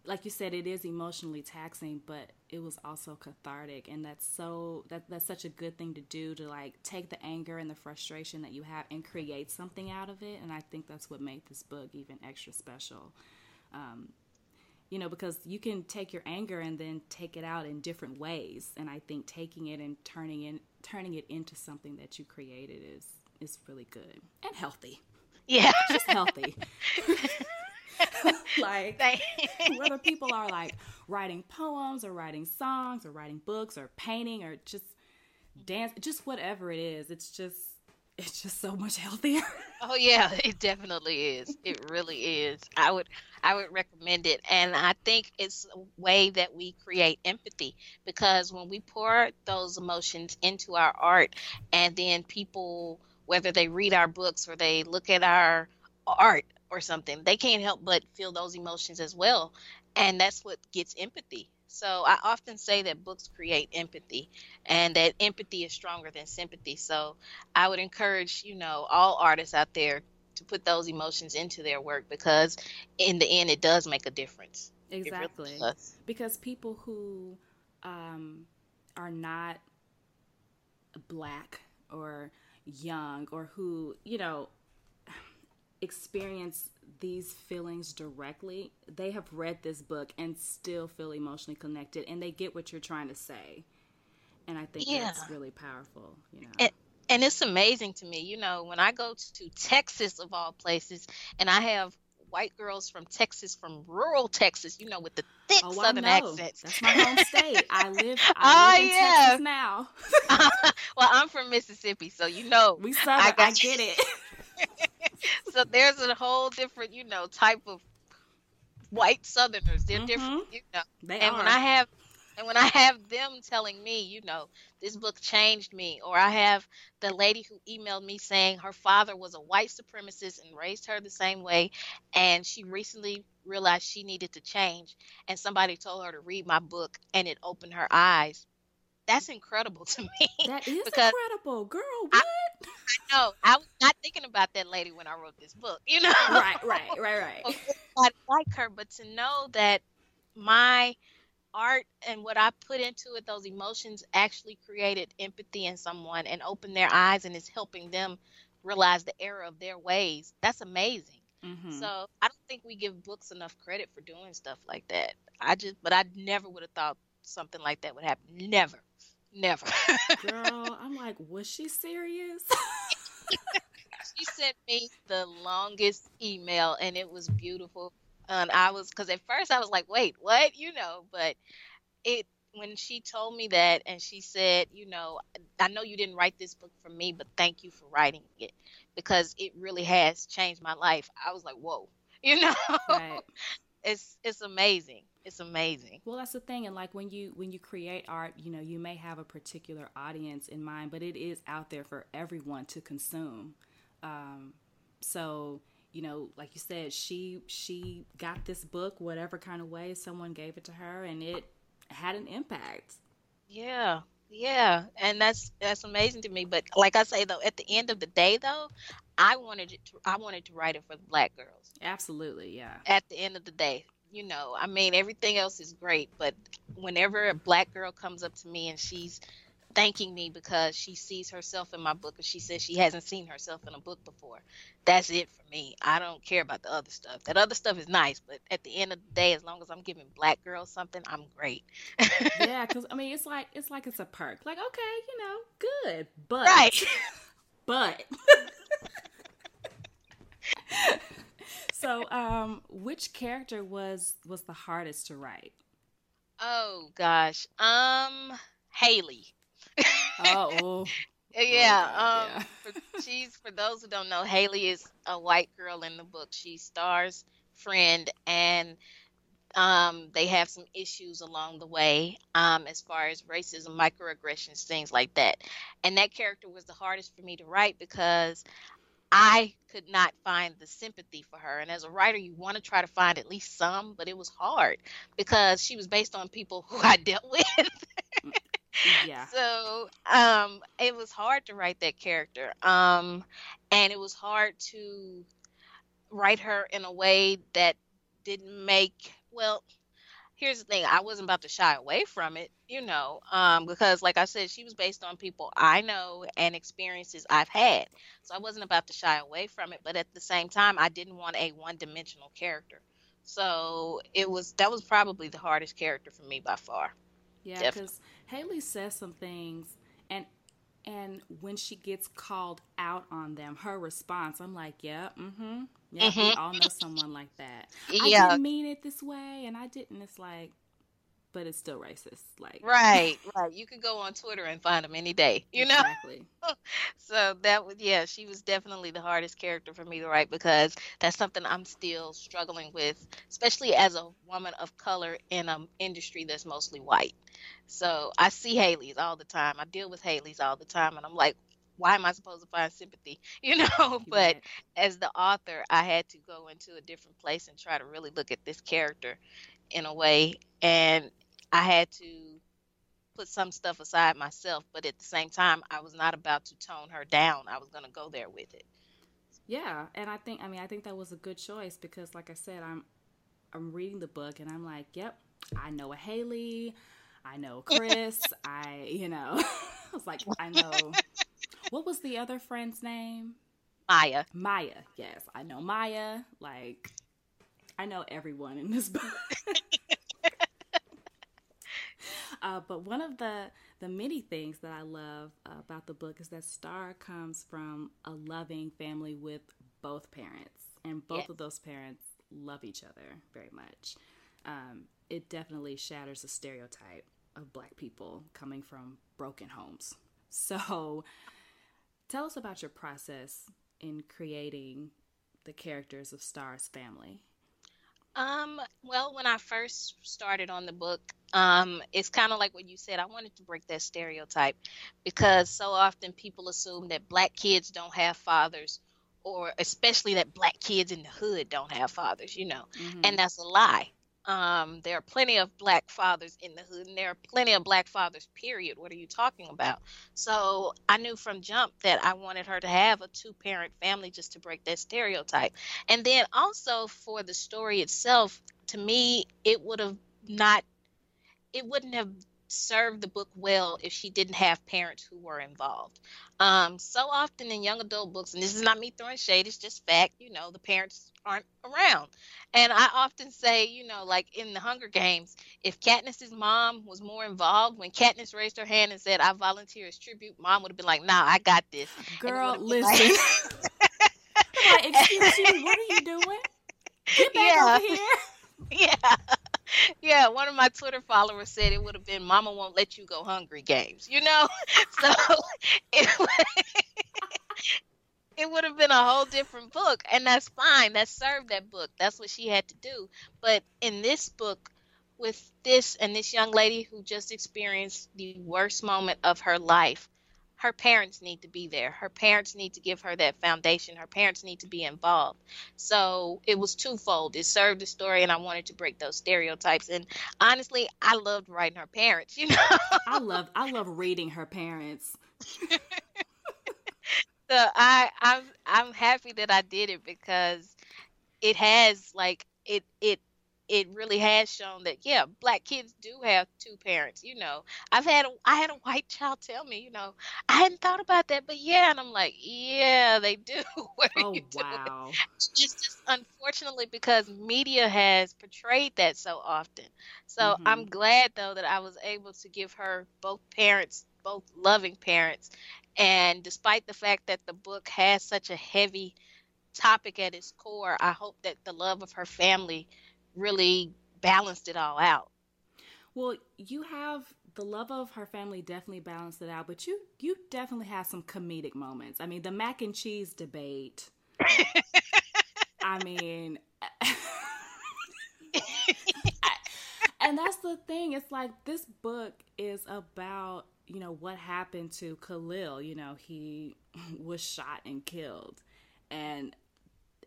like you said, it is emotionally taxing, but it was also cathartic, and that's so that that's such a good thing to do to like take the anger and the frustration that you have and create something out of it. And I think that's what made this book even extra special. Um, you know, because you can take your anger and then take it out in different ways, and I think taking it and turning in turning it into something that you created is is really good and healthy. Yeah, just healthy. like whether people are like writing poems or writing songs or writing books or painting or just dance just whatever it is it's just it's just so much healthier. Oh yeah it definitely is. It really is. I would i would recommend it. And i think it's a way that we create empathy because when we pour those emotions into our art and then people whether they read our books or they look at our art or something, they can't help but feel those emotions as well. And that's what gets empathy. So I often say that books create empathy and that empathy is stronger than sympathy. So I would encourage, you know, all artists out there to put those emotions into their work because in the end it does make a difference. Exactly. Really because people who um, are not black or young or who, you know, experience these feelings directly, they have read this book and still feel emotionally connected and they get what you're trying to say. And I think yeah. that's really powerful, you know. And, and it's amazing to me, you know, when I go to Texas of all places and I have white girls from Texas, from rural Texas, you know, with the thick oh, Southern accents. That's my home state. I live, I live oh, in yeah. Texas now. well, I'm from Mississippi, so you know, we Southern. I, I get it. so there's a whole different, you know, type of white Southerners. They're different, you know. Mm-hmm. They and when. I have and when I have them telling me, you know, this book changed me, or I have the lady who emailed me saying her father was a white supremacist and raised her the same way, and she recently realized she needed to change, and somebody told her to read my book, and it opened her eyes. That's incredible to me. That is incredible, girl. What? I know I was not thinking about that lady when I wrote this book. You know, right, right, right, right. I like her, but to know that my art and what I put into it, those emotions actually created empathy in someone and opened their eyes and is helping them realize the error of their ways. That's amazing. Mhm. So I don't think we give books enough credit for doing stuff like that. I just, but I never would have thought something like that would happen. Never, never. Girl, I'm like, was she serious? she sent me the longest email and it was beautiful and i was because at first i was like wait what you know but it when she told me that and she said you know i know you didn't write this book for me but thank you for writing it because it really has changed my life i was like whoa you know Right. It's it's amazing it's amazing Well, that's the thing, and like when you when you create art, you know, you may have a particular audience in mind, but it is out there for everyone to consume. Um, so you know, like you said, she she got this book whatever kind of way someone gave it to her, and it had an impact. Yeah, yeah, and that's that's amazing to me. But like I say though, at the end of the day though, I wanted it to I wanted to write it for the black girls. Absolutely, yeah. At the end of the day, you know, I mean everything else is great, but whenever a black girl comes up to me and she's thanking me because she sees herself in my book and she says she hasn't seen herself in a book before, that's it for me. I don't care about the other stuff. That other stuff is nice, but at the end of the day, as long as I'm giving black girls something, I'm great. yeah, because I mean, it's like it's like it's a perk. Like, okay, you know, good, but Right. but. so, um, which character was was the hardest to write? Oh gosh. Um Haley. Oh, oh. Yeah, um for, she's for those who don't know, Haley is a white girl in the book. She Star's friend and um they have some issues along the way um as far as racism, microaggressions, things like that. And that character was the hardest for me to write because I could not find the sympathy for her. And as a writer, you want to try to find at least some, but it was hard because she was based on people who I dealt with. Yeah. So um, it was hard to write that character. Um, and it was hard to write her in a way that didn't make, well, here's the thing I wasn't about to shy away from it, you know, um, because like I said, she was based on people I know and experiences I've had. So I wasn't about to shy away from it, but at the same time, I didn't want a one dimensional character. So it was that was probably the hardest character for me by far. Yeah, Definitely. because Haley says some things, and and when she gets called out on them, her response, I'm like, yeah, mm-hmm, yeah, we Mhm. all know someone like that. I Yeah. didn't mean it this way, and I didn't. It's like, but it's still racist. Like, Right, right. You could go on Twitter and find them any day, you know? Exactly. so that was, yeah, she was definitely the hardest character for me to write because that's something I'm still struggling with, especially as a woman of color in an industry that's mostly white. So I see Haley's all the time. I deal with Haley's all the time, and I'm like, why am I supposed to find sympathy? You know, but as the author, I had to go into a different place and try to really look at this character in a way. And I had to put some stuff aside myself, but at the same time, I was not about to tone her down. I was going to go there with it. Yeah, and I think I mean I think that was a good choice because like I said, I'm I'm reading the book and I'm like, yep, I know a Haley, I know Chris, I you know, I was like, I know. What was the other friend's name? Maya. Maya. Yes, I know Maya. Like, I know everyone in this book. Uh, but one of the the many things that I love about the book is that Star comes from a loving family with both parents, and both Yes. of those parents love each other very much. Um, it definitely shatters a stereotype of Black people coming from broken homes. So, tell us about your process in creating the characters of Star's family. Um, well, when I first started on the book, um, it's kind of like what you said. I wanted to break that stereotype because so often people assume that black kids don't have fathers, or especially that black kids in the hood don't have fathers, you know, Mm-hmm. and that's a lie. Um, there are plenty of black fathers in the hood, and there are plenty of black fathers, period. What are you talking about? So I knew from jump that I wanted her to have a two parent family just to break that stereotype. And then also for the story itself, to me, it would have not, it wouldn't have served the book well if she didn't have parents who were involved. Um, so often in young adult books, and this is not me throwing shade, it's just fact, you know, the parents aren't around. And I often say, you know, like in the Hunger Games, if Katniss's mom was more involved, when Katniss raised her hand and said, I volunteer as tribute, mom would have been like, nah, I got this. Girl, would have been like- listen. like, excuse you, what are you doing? Get back Yeah. over here. yeah. Yeah, one of my Twitter followers said it would have been Mama won't let you go hungry games, you know? So it, it would have been a whole different book, and that's fine. That served that book. That's what she had to do. But in this book, with this and this young lady who just experienced the worst moment of her life, her parents need to be there. Her parents need to give her that foundation. Her parents need to be involved. So it was twofold. It served the story, and I wanted to break those stereotypes. And honestly, I loved writing her parents. You know, I love I love reading her parents. so I I'm I'm happy that I did it because it has like it it it really has shown that yeah black kids do have two parents you know. I've had a i had a white child tell me you know i hadn't thought about that but yeah and i'm like yeah they do. What are Oh you wow. it's just, just unfortunately because media has portrayed that so often. So i'm mm-hmm. glad though that i was able to give her both parents both loving parents and despite the fact that the book has such a heavy topic at its core i hope that the love of her family really balanced it all out Well, you have the love of her family definitely balanced it out, but you you definitely have some comedic moments. I mean, the mac and cheese debate. I mean, and that's the thing. It's like this book is about you know what happened to Khalil. You know, he was shot and killed, and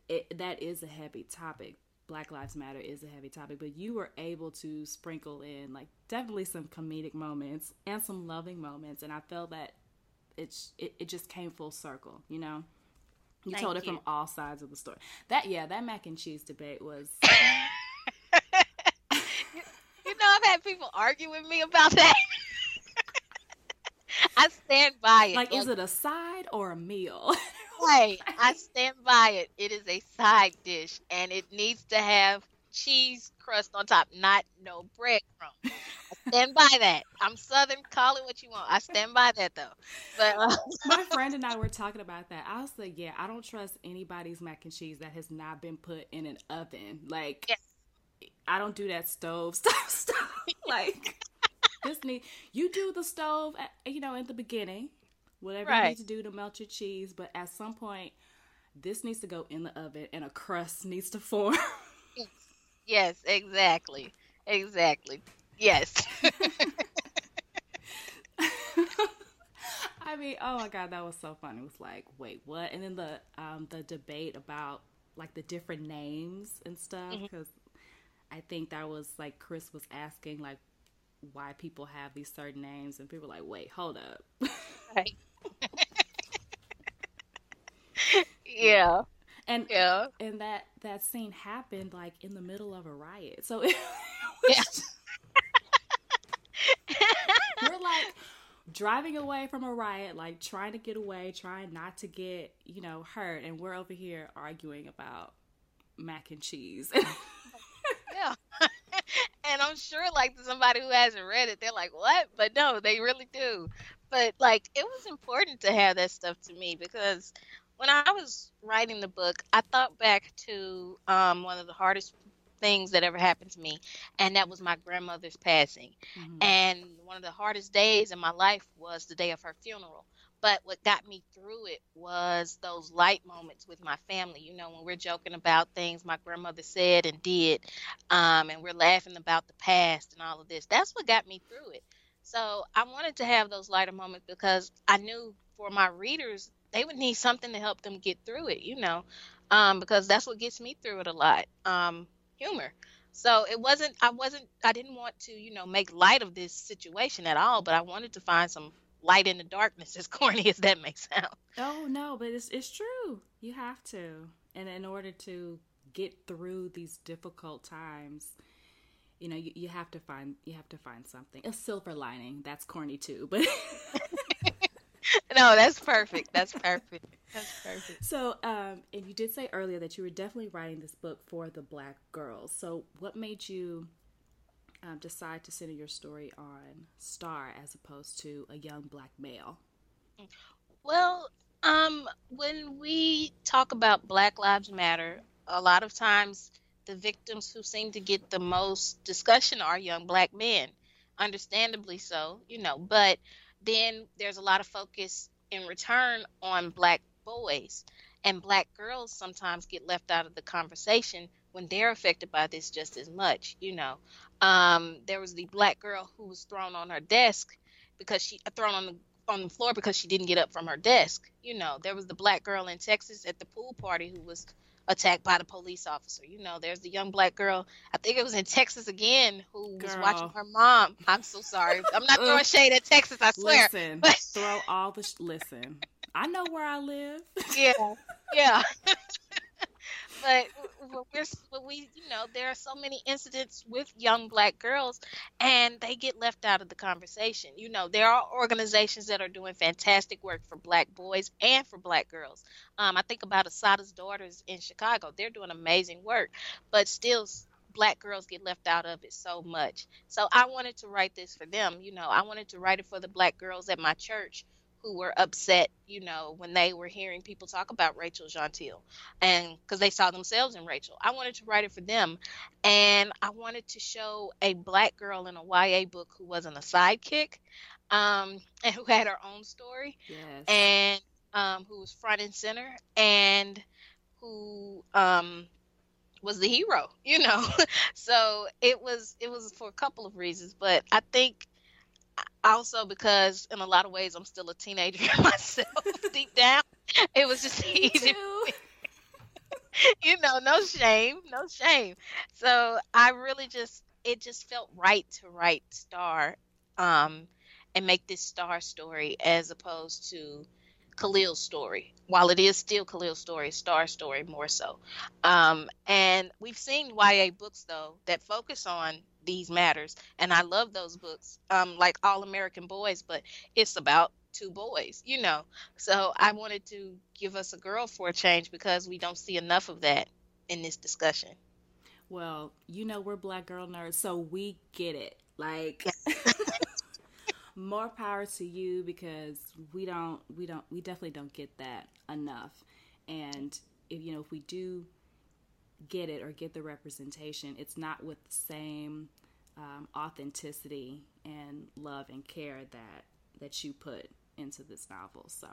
it, that is a heavy topic. Black Lives Matter is a heavy topic, but you were able to sprinkle in like definitely some comedic moments and some loving moments, and I felt that it's it, it just came full circle. You know, you Thank told it from all sides of the story. That yeah, that mac and cheese debate was you know i've had people argue with me about that i stand by it like, is it a side or a meal? Right. I stand by it. It is a side dish and it needs to have cheese crust on top, not no breadcrumb. I stand by that. I'm Southern. Call it what you want. I stand by that though. But uh, My friend and I were talking about that. I was like, yeah, I don't trust anybody's mac and cheese that has not been put in an oven. Like, I don't do that stove stuff. stuff. Like, this need you do the stove, at, you know, in the beginning, whatever you need to do to melt your cheese. But at some point, this needs to go in the oven, and a crust needs to form. yes, exactly. Exactly. Yes. I mean, oh my god, that was so funny. It was like, wait, what? And then the um the debate about like the different names and stuff because I think that was like Chris was asking like why people have these certain names and people were like, wait, hold up. Right. yeah. And yeah. and that that scene happened like in the middle of a riot. So it Yeah. we're like driving away from a riot, like trying to get away, trying not to get, you know, hurt, and we're over here arguing about mac and cheese. Yeah. and I'm sure like to somebody who hasn't read it, they're like, What? But no, they really do. But like it was important to have that stuff to me because when I was writing the book, I thought back to um, one of the hardest things that ever happened to me, and that was my grandmother's passing. And one of the hardest days in my life was the day of her funeral. But what got me through it was those light moments with my family. You know, when we're joking about things my grandmother said and did, um, and we're laughing about the past and all of this. That's what got me through it. So I wanted to have those lighter moments because I knew for my readers, they would need something to help them get through it, you know, um, because that's what gets me through it a lot um, humor. So it wasn't, I wasn't, I didn't want to, you know, make light of this situation at all, but I wanted to find some light in the darkness, as corny as that may sound. Oh, no, but it's, it's true. You have to. And in order to get through these difficult times, you know, you, you have to find you have to find something. A silver lining. That's corny too, but no, that's perfect. That's perfect. That's perfect. So, um, and you did say earlier that you were definitely writing this book for the black girls. So, what made you um, decide to center your story on Star as opposed to a young black male? Well, um, when we talk about Black Lives Matter, a lot of times the victims who seem to get the most discussion are young black men, understandably so, you know, but then there's a lot of focus in return on black boys and black girls sometimes get left out of the conversation when they're affected by this just as much you know. Um, there was the black girl who was thrown on her desk because she uh, thrown on the on the floor because she didn't get up from her desk you know. There was the black girl in texas at the pool party who was attacked by the police officer. You know, there's the young black girl. I think it was in Texas again who was watching her mom. I'm so sorry. I'm not throwing shade at Texas. I swear. Listen, throw all the sh- listen. I know where I live. yeah, yeah. but we're, we, you know, there are so many incidents with young black girls, and they get left out of the conversation. You know, there are organizations that are doing fantastic work for black boys and for black girls. Um, I think about Assata's Daughters in Chicago; they're doing amazing work, but still black girls get left out of it so much. So I wanted to write this for them. You know, I wanted to write it for the black girls at my church who were upset, you know, when they were hearing people talk about Rachel Jeantel, and because they saw themselves in Rachel. I wanted to write it for them, and I wanted to show a black girl in a YA book who wasn't a sidekick, um, and who had her own story, yes. and um, who was front and center, and who um, was the hero, you know. so it was it was for a couple of reasons, but I think also because in a lot of ways I'm still a teenager myself deep down. It was just easy. you know, no shame, no shame. So I really just it just felt right to write Star um and make this Star story as opposed to Khalil's story. While it is still Khalil's story, Star story more so. Um, and we've seen YA books though that focus on these matters and i love those books um like all american boys but it's about two boys you know? So i wanted to give us a girl for a change because we don't see enough of that in this discussion. Well you know we're black girl nerds so we get it. Like more power to you because we don't we don't we definitely don't get that enough. And if you know if we do get it or get the representation, it's not with the same um, authenticity and love and care that that you put into this novel. So,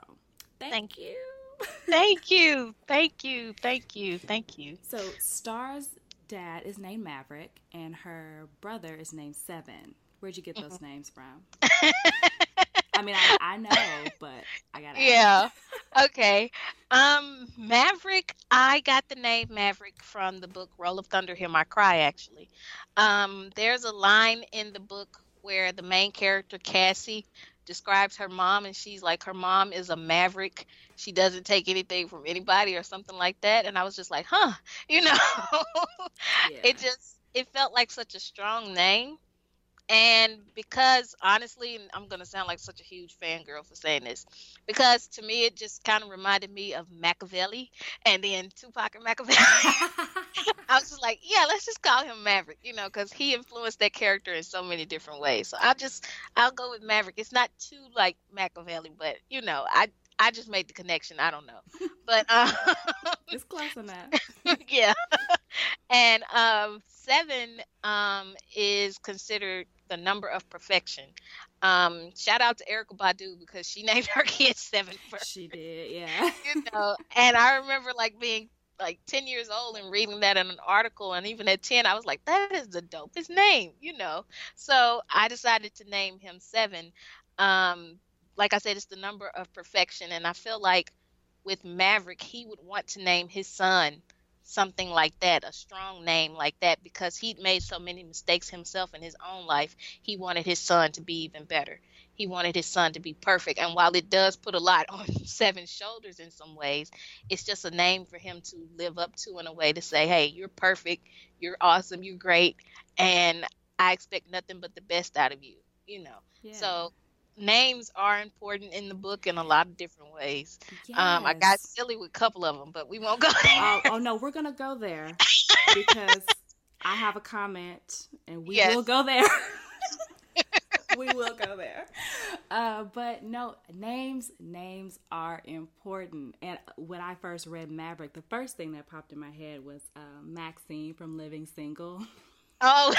thank, thank you. thank you. Thank you. Thank you. Thank you. So, Star's dad is named Maverick and her brother is named Seven. Where'd you get those mm-hmm. names from? I mean, I, I know, but I gotta. Yeah. okay. Um, Maverick. I got the name Maverick from the book Roll of Thunder. Hear My Cry. Actually, um, there's a line in the book where the main character Cassie describes her mom, and she's like, her mom is a maverick. She doesn't take anything from anybody or something like that. And I was just like, huh, you know, yeah. it just it felt like such a strong name and because honestly, I'm going to sound like such a huge fangirl for saying this, because to me, it just kind of reminded me of Machiavelli and then Tupac and Machiavelli. I was just like, yeah, let's just call him Maverick, you know, because he influenced that character in so many different ways. So I just, I'll go with Maverick. It's not too like Machiavelli, but you know, I, I just made the connection. I don't know, but uh, it's close enough. yeah, and um, seven um, is considered the number of perfection. Um, shout out to Erykah Badu because she named her kid seven first. She did, yeah. you know, and I remember like being like 10 years old and reading that in an article and even at 10 i was like that is the dopest name you know so i decided to name him seven um like i said it's the number of perfection and i feel like with maverick he would want to name his son something like that a strong name like that because he'd made so many mistakes himself in his own life he wanted his son to be even better he wanted his son to be perfect. And while it does put a lot on Seven's shoulders in some ways, it's just a name for him to live up to in a way to say, hey, you're perfect, you're awesome, you're great, and I expect nothing but the best out of you, you know. Yeah. So names are important in the book in a lot of different ways. Yes. Um, I got silly with a couple of them, but we won't go there. Oh, oh no, we're gonna go there because I have a comment, and we yes. will go there. we will go there. Uh, but no, names names are important. And when I first read Maverick, the first thing that popped in my head was uh, Maxine from Living Single. Oh.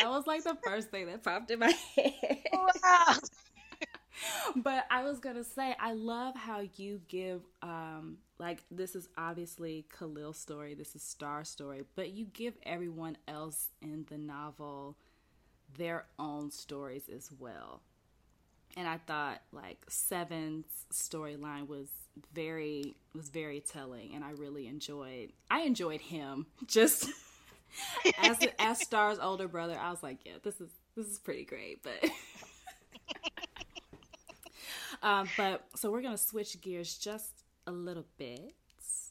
That was like the first thing that popped in my head. Wow. but I was gonna say, I love how you give, um, like this is obviously Khalil's story, this is Star's story, but you give everyone else in the novel their own stories as well. And I thought like Seven's storyline was very was very telling and I really enjoyed I enjoyed him just as as Star's older brother. I was like, yeah, this is this is pretty great, but um, but so we're gonna switch gears just a little bit.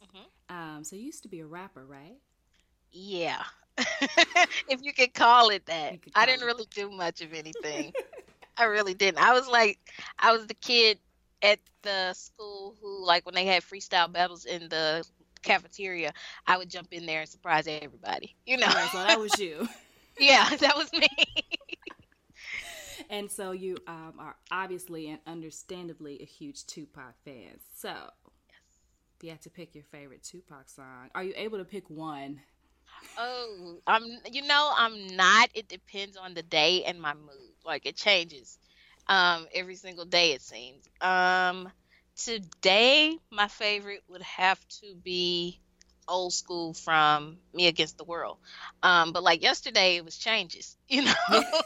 Mm-hmm. Um, so you used to be a rapper, right? Yeah. if you could call it that. Call I didn't really do much of anything. I really didn't. I was like, I was the kid at the school who, like, when they had freestyle battles in the cafeteria, I would jump in there and surprise everybody. You know, so that was you. yeah, that was me. and so you um, are obviously and understandably a huge Tupac fan. So, yes. if you had to pick your favorite Tupac song, are you able to pick one? Oh, I'm. You know, I'm not. It depends on the day and my mood. Like it changes, um, every single day it seems. Um, today my favorite would have to be old school from Me Against the World. Um, but like yesterday it was changes. You know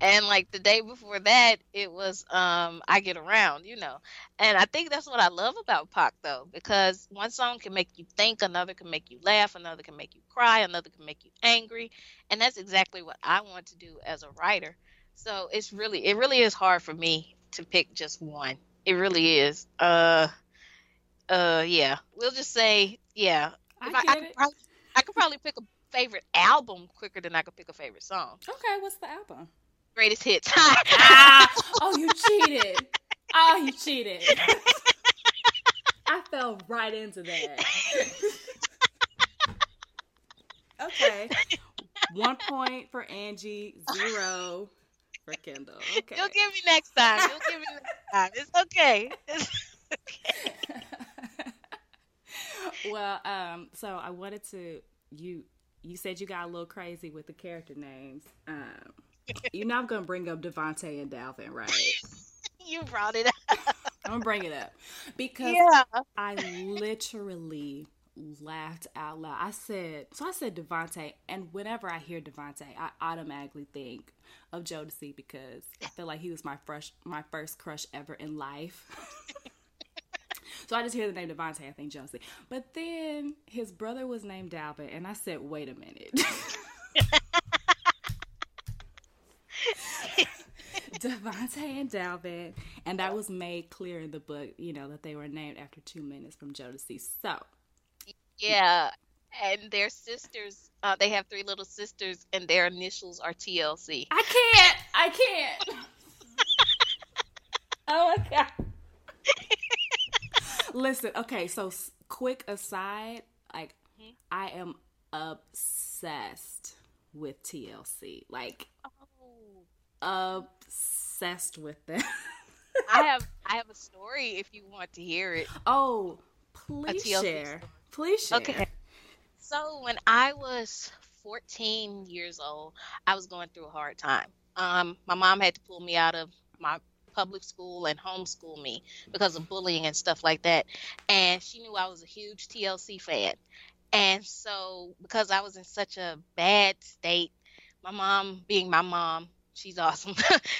and like the day before that it was um i get around you know and i think that's what i love about Pac though because one song can make you think another can make you laugh another can make you cry another can make you angry and that's exactly what i want to do as a writer so it's really it really is hard for me to pick just one it really is uh uh yeah we'll just say yeah I, I, I, could probably, I could probably pick a favorite album quicker than I could pick a favorite song. Okay, what's the album? Greatest Hits. ah, oh, you cheated. Oh, you cheated. I fell right into that. okay. One point for Angie, zero for Kendall. Okay. You'll give me next time. You'll give me next time. It's okay. It's okay. well, um, so I wanted to you you said you got a little crazy with the character names. Um, you know I'm gonna bring up Devontae and Dalvin, right? you brought it up. I'm gonna bring it up because yeah. I literally laughed out loud. I said, so I said Devontae, and whenever I hear Devontae, I automatically think of Jodeci because I feel like he was my first my first crush ever in life. So I just hear the name Devontae, I think Jodeci. But then his brother was named Dalvin, and I said, wait a minute. Devontae and Dalvin, and that was made clear in the book, you know, that they were named after two minutes from Jodeci. So, yeah, and their sisters, uh, they have three little sisters, and their initials are TLC. I can't, I can't. oh my god. Listen, okay, so quick aside, like mm-hmm. I am obsessed with TLC. Like oh. obsessed with them. I have I have a story if you want to hear it. Oh, please share. Story. Please share. Okay. So when I was 14 years old, I was going through a hard time. Um, my mom had to pull me out of my public school and homeschool me because of bullying and stuff like that. And she knew I was a huge TLC fan. And so, because I was in such a bad state, my mom, being my mom, she's awesome,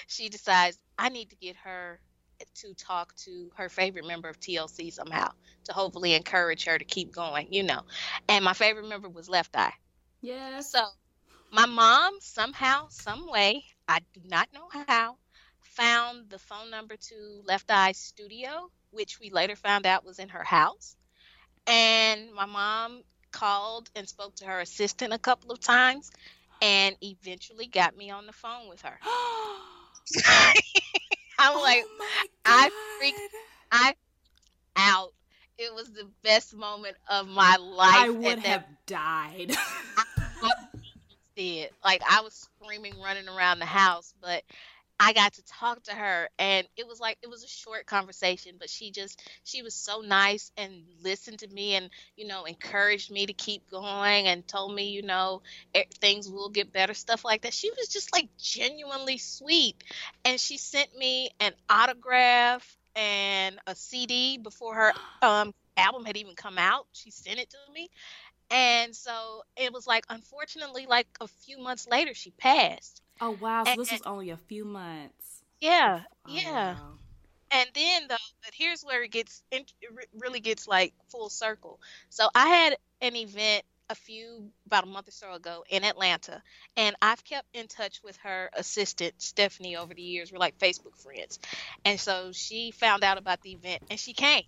she decides I need to get her to talk to her favorite member of TLC somehow to hopefully encourage her to keep going, you know. And my favorite member was Left Eye. Yeah. So my mom somehow, some way, I do not know how, found the phone number to Left Eye Studio, which we later found out was in her house. And my mom called and spoke to her assistant a couple of times and eventually got me on the phone with her. I'm oh like, I freaked, I out. It was the best moment of my life. I would have died. I did. Like I was screaming, running around the house, but I got to talk to her and it was like it was a short conversation, but she just she was so nice and listened to me and you know encouraged me to keep going and told me, you know, things will get better stuff like that. She was just like genuinely sweet and she sent me an autograph and a CD before her um album had even come out. She sent it to me. And so it was like unfortunately like a few months later she passed. Oh wow! So And- this was only a few months. Yeah, Oh, yeah. wow. And then though, but here's where it gets it really gets like full circle. So I had an event a few about a month or so ago in Atlanta, and I've kept in touch with her assistant Stephanie over the years. We're like Facebook friends, and so she found out about the event and she came,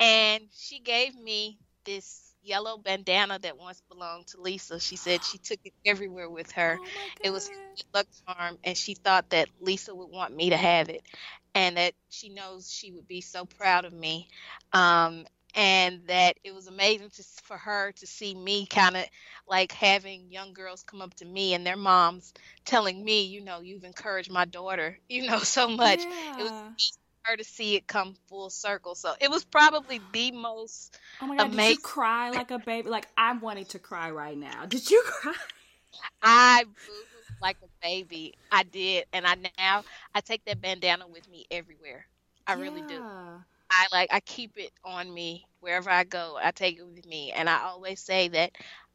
and she gave me this yellow bandana that once belonged to Lisa. She said she took it everywhere with her. it was her luck charm, and she thought that Lisa would want me to have it, and that she knows she would be so proud of me. Um, and that it was amazing to, for her to see me kind of like having young girls come up to me and their moms telling me, you know, you've encouraged my daughter, you know, so much. It was Yeah. amazing for her to see it come full circle. So it was probably the most Oh my god! Did you cry like a baby? Like I'm wanting to cry right now. Did you cry? I booed like a baby. I did, and I now I take that bandana with me everywhere. I really do. I like I keep it on me wherever I go. I take it with me, and I always say that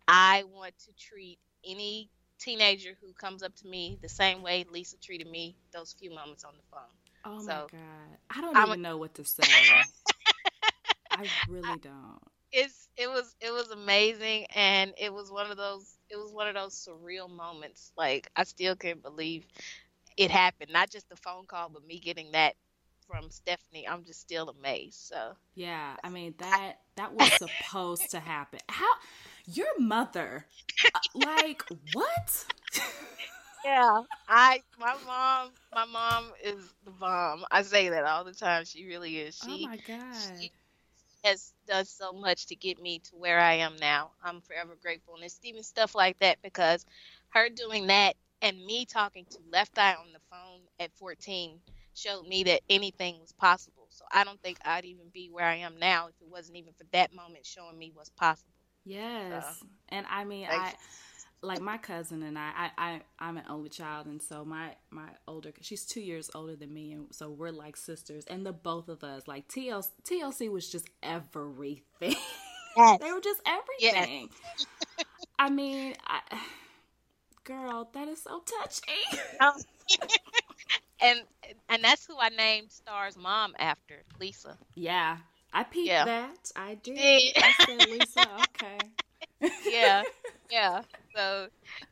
I want to treat any teenager who comes up to me the same way Lisa treated me those few moments on the phone. Oh my god! I don't I'm a- even know what to say. I really don't. It's it was it was amazing, and it was one of those it was one of those surreal moments. Like I still can't believe it happened. Not just the phone call, but me getting that from Stephanie. I'm just still amazed. So Yeah, I mean that that was supposed to happen. How your mother? uh, like what? Yeah, I my mom my mom is the bomb. I say that all the time. She really is. Oh, she oh my god! she has done so much to get me to where I am now. I'm forever grateful. And it's even stuff like that because her doing that and me talking to Left Eye on the phone at 14 showed me that anything was possible. So I don't think I'd even be where I am now if it wasn't even for that moment showing me what's possible. Yes, and I mean I. like my cousin and I, I, I I'm an only child, and so my my older she's two years older than me, and so we're like sisters. And the both of us like TLC, TLC was just everything. Yes. they were just everything. I mean, I, girl, that is so touching. Um, and and that's who I named Star's mom after, Lisa. Yeah, I peeped Yeah. that. I did. did. I said, Lisa, okay. Yeah, yeah. So,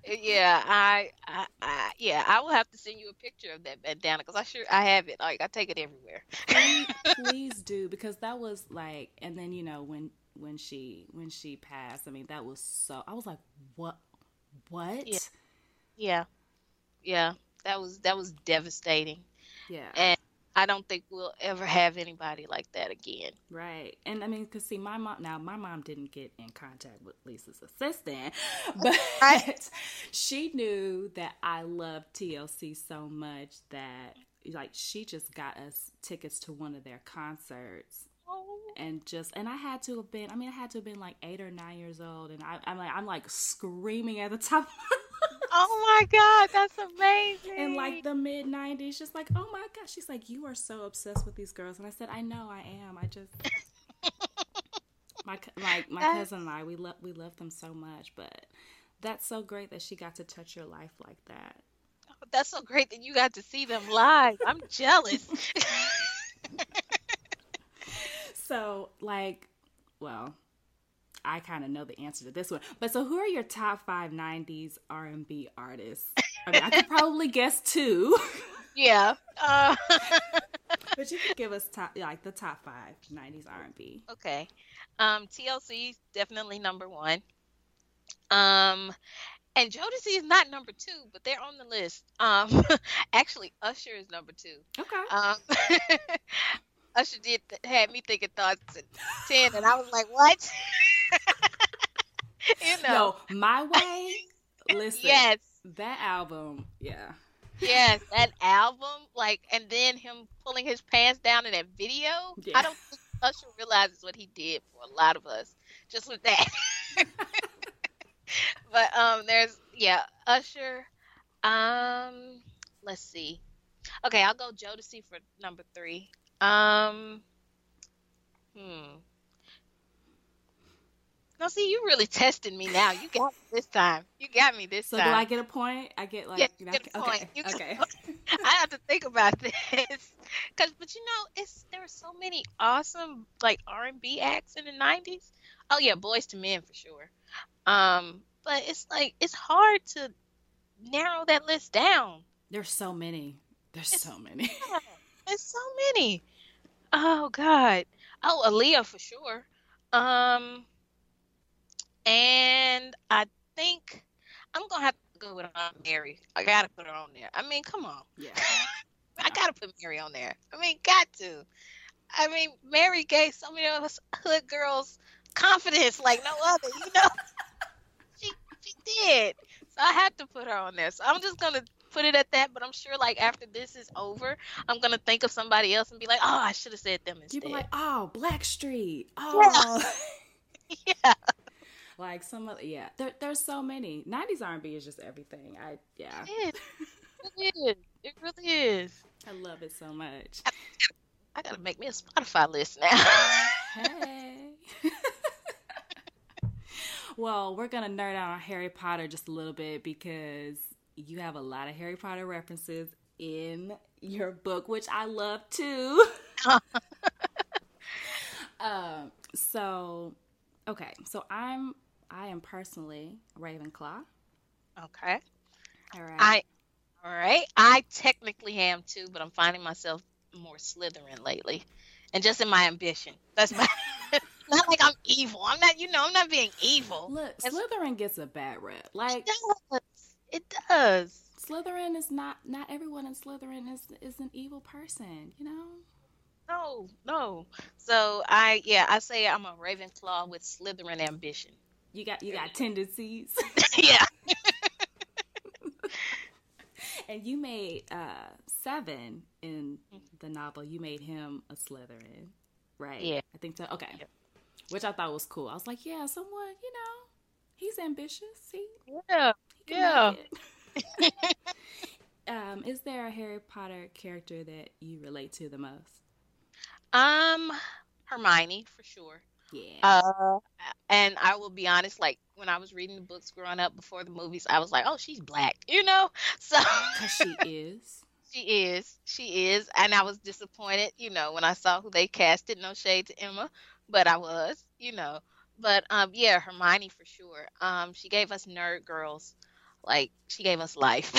eh, yeah, I, I, I, yeah, I will have to send you a picture of that bandana because I sure I have it. Like I take it everywhere. please, please do because that was like and then you know when when she when she passed i mean that was so i was like what what Yeah. Yeah, yeah. That was that was devastating, yeah and I don't think we'll ever have anybody like that again. right. And i mean because see my mom now my mom didn't get in contact with lisa's assistant but she knew that i loved tlc so much that like she just got us tickets to one of their concerts oh. and just and I had to have been I mean I had to have been like eight or nine years old and I, I'm like I'm like screaming at the top Oh my god, that's amazing. in like the mid '90s, just like, oh my god, She's like, you are so obsessed with these girls, and I said, I know, I am. I just my like my cousin and I, we love we love them so much, but that's so great that she got to touch your life like that. Oh, that's so great that you got to see them live. I'm jealous. So, like, well, I kind of know the answer to this one, but so who are your top five '90s R&B artists? I mean, I could probably guess two, yeah. Uh, but you could give us top like the top five '90s R&B. okay. Um, TLC is definitely number one. Um, and Jodeci is not number two, but they're on the list. Um, actually, Usher is number two. Okay. Um, Usher did had me thinking thoughts at ten, and I was like, "What?" you know? No, my way. Listen, Yes. that album, yeah. Yes, that album, like, and then him pulling his pants down in that video. Yeah. I don't think Usher realizes what he did for a lot of us, just with that. but um, there's yeah, Usher. Um, let's see. Okay, I'll go Jodeci for number three. Um, hmm. No, see, you really testing me now. You got me this time. You got me this So time. So do I get a point? I get like Yeah, you good okay, point. You okay. I have to think about this, cause but you know, it's there were so many awesome like R and B acts in the '90s. Oh yeah, Boyz II Men for sure. Um, but it's like it's hard to narrow that list down. There's so many. There's so many. Yeah, There's so many. Oh God. Oh, Aaliyah for sure. Um, and I think I'm gonna have to go with Aunt Mary. I gotta put her on there. I mean, come on. Yeah. I gotta put Mary on there. I mean, got to. I mean, Mary gave so many of us hood girls confidence like no other. You know, she she did. So I had to put her on there. So I'm just gonna put it at that. But I'm sure, like after this is over, I'm gonna think of somebody else and be like, oh, I should have said them instead. You'd be like, oh, Blackstreet. Oh, yeah. like some other. Yeah, there, there's so many. '90s R&B is just everything. I yeah, It is. It is. It really is. I love it so much. I gotta make me a Spotify list now. Hey. well, we're gonna nerd out on Harry Potter just a little bit because you have a lot of Harry Potter references in your book, which I love too. um, so okay, so I'm I am personally Ravenclaw. okay. All right. I all right. I technically am too, but I'm finding myself more Slytherin lately, and just in my ambition. That's my. not like I'm evil. I'm not. You know, I'm not being evil. Look, Slytherin gets a bad rep. Like It does. Slytherin is not not everyone in Slytherin is is an evil person, you know? No, no. So I, yeah, I say I'm a Ravenclaw with Slytherin ambition. You got you got tendencies. yeah. and you made uh seven in the novel. You made him a Slytherin, right? Yeah. I think so. Okay, which I thought was cool. I was like, yeah, someone you know, he's ambitious. He Yeah. he Yeah. um, is there a Harry Potter character that you relate to the most? Um, Hermione for sure. Yeah. Uh, and I will be honest, like when I was reading the books growing up before the movies, I was like, oh, she's black, you know. So she is. she is, she is, and I was disappointed, you know, when I saw who they casted. No shade to Emma, but I was, you know. But um, yeah, Hermione for sure. Um, she gave us nerd girls, like she gave us life.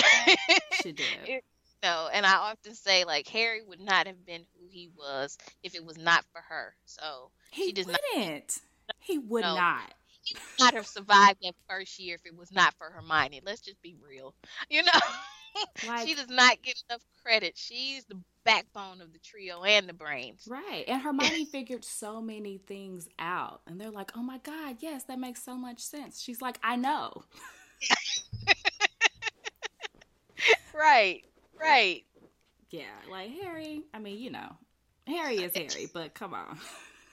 She did. you know, and I often say like Harry would not have been who he was if it was not for her. So He she does not wouldn't. He would No. not. he would not have survived that first year if it was not for Hermione. Let's just be real. You know, Like- she does not get enough credit. She's the backbone of the trio and the brains. Right. And Hermione figured so many things out. And they're like, oh my God, yes, that makes so much sense. She's like, I know. Right, right. Yeah. Like Harry, I mean, you know, Harry is Harry, but come on.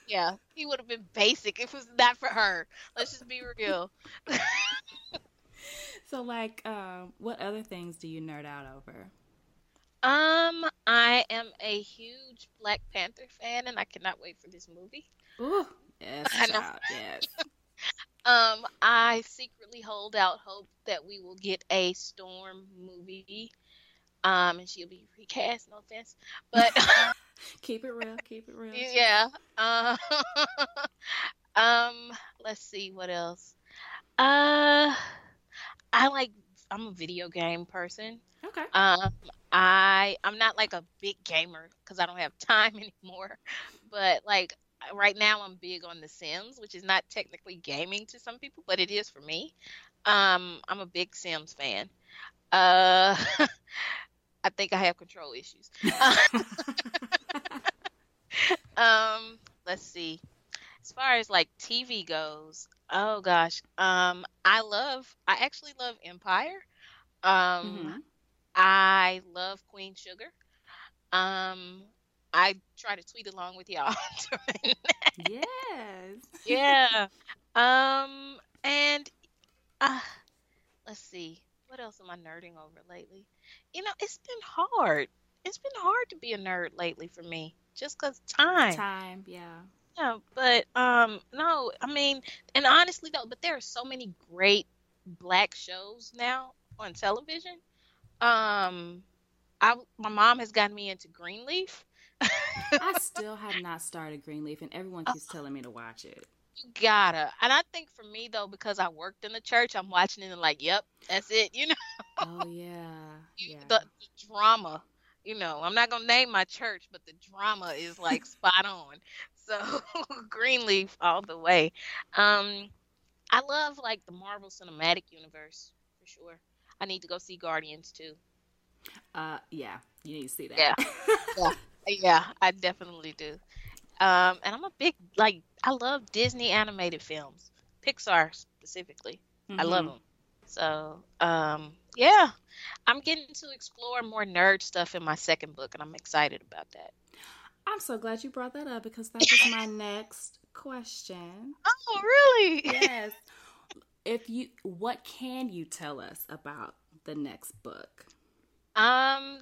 Yeah, he would have been basic if it was not for her. Let's just be real. So, like, um, what other things do you nerd out over? Um, I am a huge Black Panther fan, and I cannot wait for this movie. Ooh, yes, I know. child, yes. Um, I secretly hold out hope that we will get a Storm movie. Um, and she'll be recast. No offense, but keep it real. Keep it real. yeah. Uh, um, let's see what else. Uh, I like. I'm a video game person. Okay. Um, I I'm not like a big gamer because I don't have time anymore. But like right now, I'm big on The Sims, which is not technically gaming to some people, but it is for me. Um, I'm a big Sims fan. Uh, I think I have control issues. um, let's see. As far as like TV goes, oh gosh, um, I love. I actually love Empire. Um, I love Queen Sugar. Um, I try to tweet along with y'all. yes. yeah. Um, and uh, let's see. What else am I nerding over lately? You know, it's been hard. It's been hard to be a nerd lately for me, just cause time. Time, yeah. Yeah, but um, no, I mean, and honestly though, but there are so many great black shows now on television. Um, I my mom has gotten me into Greenleaf. I still have not started Greenleaf, and everyone keeps telling me to watch it. You gotta, and I think for me though, because I worked in the church, I'm watching it and like, yep, that's it. You know, Oh yeah, yeah. the, the drama. You know, I'm not gonna name my church, but the drama is like spot on. So Greenleaf all the way. Um, I love like the Marvel Cinematic Universe for sure. I need to go see Guardians too. Uh, yeah, you need to see that. Yeah, yeah, yeah. I definitely do. Um, and I'm a big like I love Disney animated films, Pixar specifically. I love Mhm. them. So, um, yeah, I'm getting to explore more nerd stuff in my second book, and I'm excited about that. I'm so glad you brought that up because that was my next question. Oh, really? Yes. If you, what can you tell us about the next book? Um,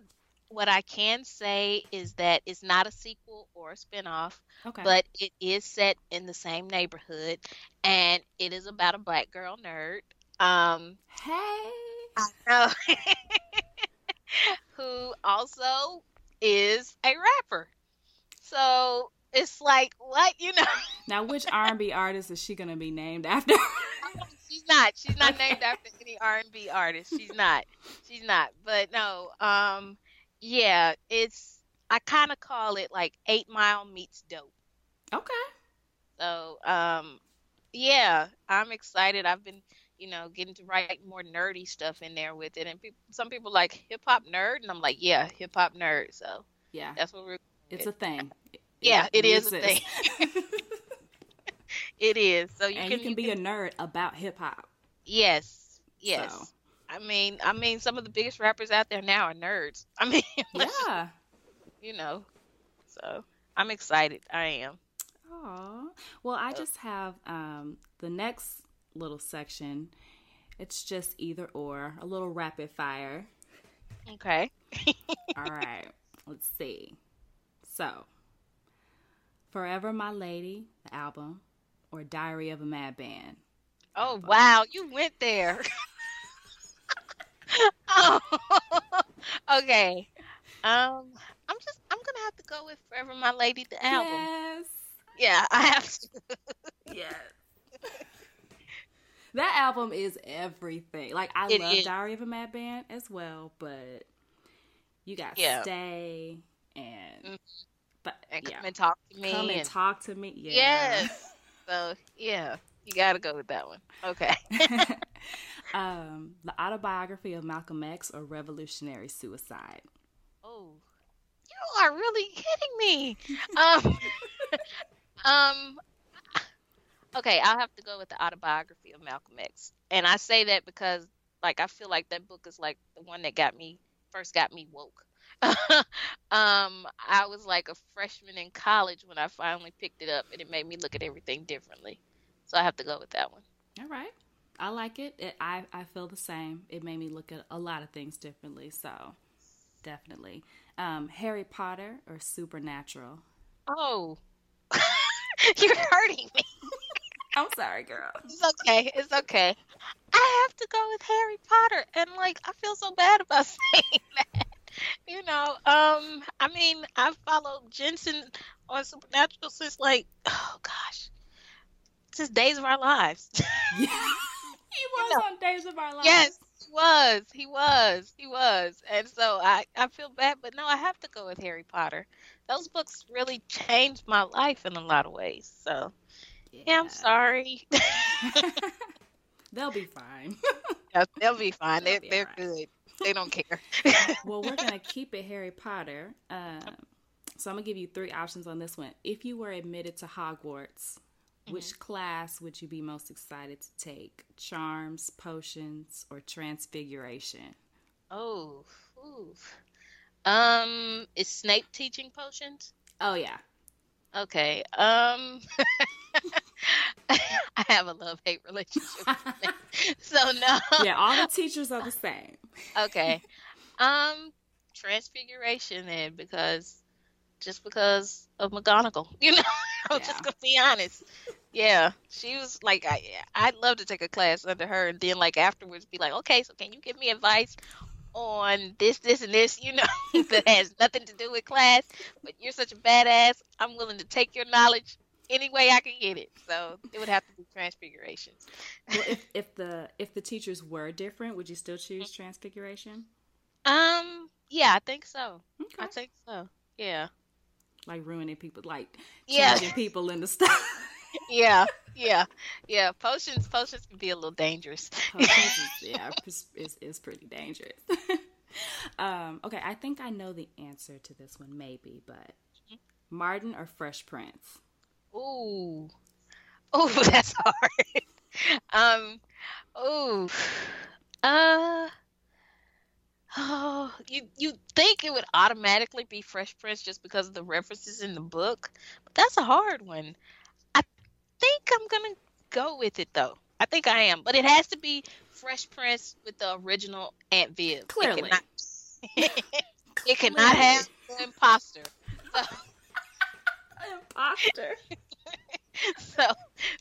what I can say is that it's not a sequel or a spinoff, Okay. but it is set in the same neighborhood, and it is about a black girl nerd. Um, hey, I know, who also is a rapper. So it's like what you know. Now, which R&B artist is she gonna be named after? She's not. She's not named after any R and B artist. She's not. She's not. But no. Um. Yeah. It's. I kind of call it like Eight Mile meets Dope. Okay. So. Um. Yeah. I'm excited. I've been. You know, getting to write more nerdy stuff in there with it, and people, some people like hip hop nerd, and I'm like, yeah, hip hop nerd. So Yeah, that's what we're. it's a thing. Yeah, it is a thing. it is. So you and can you can be a nerd about hip hop. Yes. Yes. So. I mean, I mean, some of the biggest rappers out there now are nerds. I mean, Yeah. you know. So I'm excited. I am. Aw. Well, I just have um, the next little section. It's just either or, a little rapid fire. Okay. All right. Let's see. So, Forever My Lady, the album, or Diary of a Mad Band. Oh wow, you went there. oh. okay. Um, I'm just I'm gonna have to go with Forever My Lady the album. Yes. Yeah, I have to. Yes. That album is everything. Like I It love is. Diary of a Mad Band as well, but you got Yeah. Stay and but And yeah. come and talk to me. Come and and- talk to me. Yeah. Yes. So yeah, you gotta go with that one. Okay. um, the autobiography of Malcolm X or Revolutionary Suicide. Oh, you are really kidding me. Um, um, okay, I'll have to go with the autobiography of Malcolm X, and I say that because, like, I feel like that book is like the one that got me first got me woke. um, I was like a freshman in college when I finally picked it up, and it made me look at everything differently. So I have to go with that one. All right. I like it. it. I, I feel the same. It made me look at a lot of things differently. So, definitely. Um, Harry Potter or Supernatural? Oh, you're hurting me. I'm sorry, girl. It's okay. It's okay. I have to go with Harry Potter, and like I feel so bad about saying that. You know, um, I mean, I've followed Jensen on Supernatural since like, oh gosh, since Days of Our Lives. Yeah. he was know. on Days of Our Lives. Yes, he was. He was. He was. And so I, I feel bad, but no, I have to go with Harry Potter. Those books really changed my life in a lot of ways. So, yeah, I'm sorry. They'll be fine. Yeah, they'll be fine. They'll They're, be they're alright. good. They don't care. well, we're gonna keep it Harry Potter. Um, so I'm gonna give you three options on this one. If you were admitted to Hogwarts, which class would you be most excited to take? Charms, potions, or transfiguration? Oh, ooh. Um, is Snape teaching potions? Oh yeah. Okay. Um, I have a love hate relationship. with so no. Yeah, all the teachers are the same. Okay. Um, transfiguration then because just because of McGonagall, you know. I'm just gonna be honest. Yeah, she was like, I, I'd love to take a class under her, and then like afterwards be like, okay, so can you give me advice on this, this, and this, you know, that has nothing to do with class, but you're such a badass. I'm willing to take your knowledge any way I can get it. So it would have to be transfiguration. Well, if, if the if the teachers were different, would you still choose transfiguration? Um, yeah, I think so. I think so. Yeah. Like ruining people, like Yeah. changing people in the stuff. Yeah, yeah, yeah. Potions, potions can be a little dangerous. Potions yeah, it's, is, is pretty dangerous. um, okay, I think I know the answer to this one, maybe, but Martin or Fresh Prince? Ooh, ooh, that's hard. um, ooh, uh, oh, you you think it would automatically be Fresh Prince just because of the references in the book, but that's a hard one. I think I'm gonna go with it though. I think I am, but it has to be Fresh Prince with the original Aunt Viv. It Clearly. cannot, it cannot have the imposter. So, Imposter. so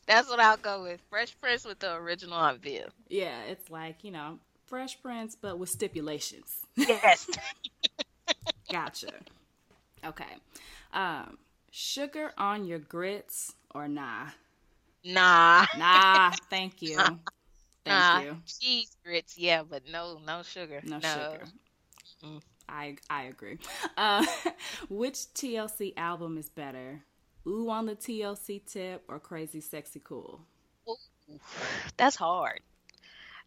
that's what I'll go with. Fresh Prince with the original Aunt Viv. Yeah, it's like, you know, Fresh Prince, but with stipulations. Yes. Gotcha. Okay. Um, sugar on your grits or nah? Nah. Nah, thank you. Thank Nah, you. cheese grits, yeah, but no, no sugar. No, No, sugar. Mm. I I agree. Uh, which TLC album is better? Ooh on the TLC tip or Crazy Sexy Cool? Ooh, that's hard.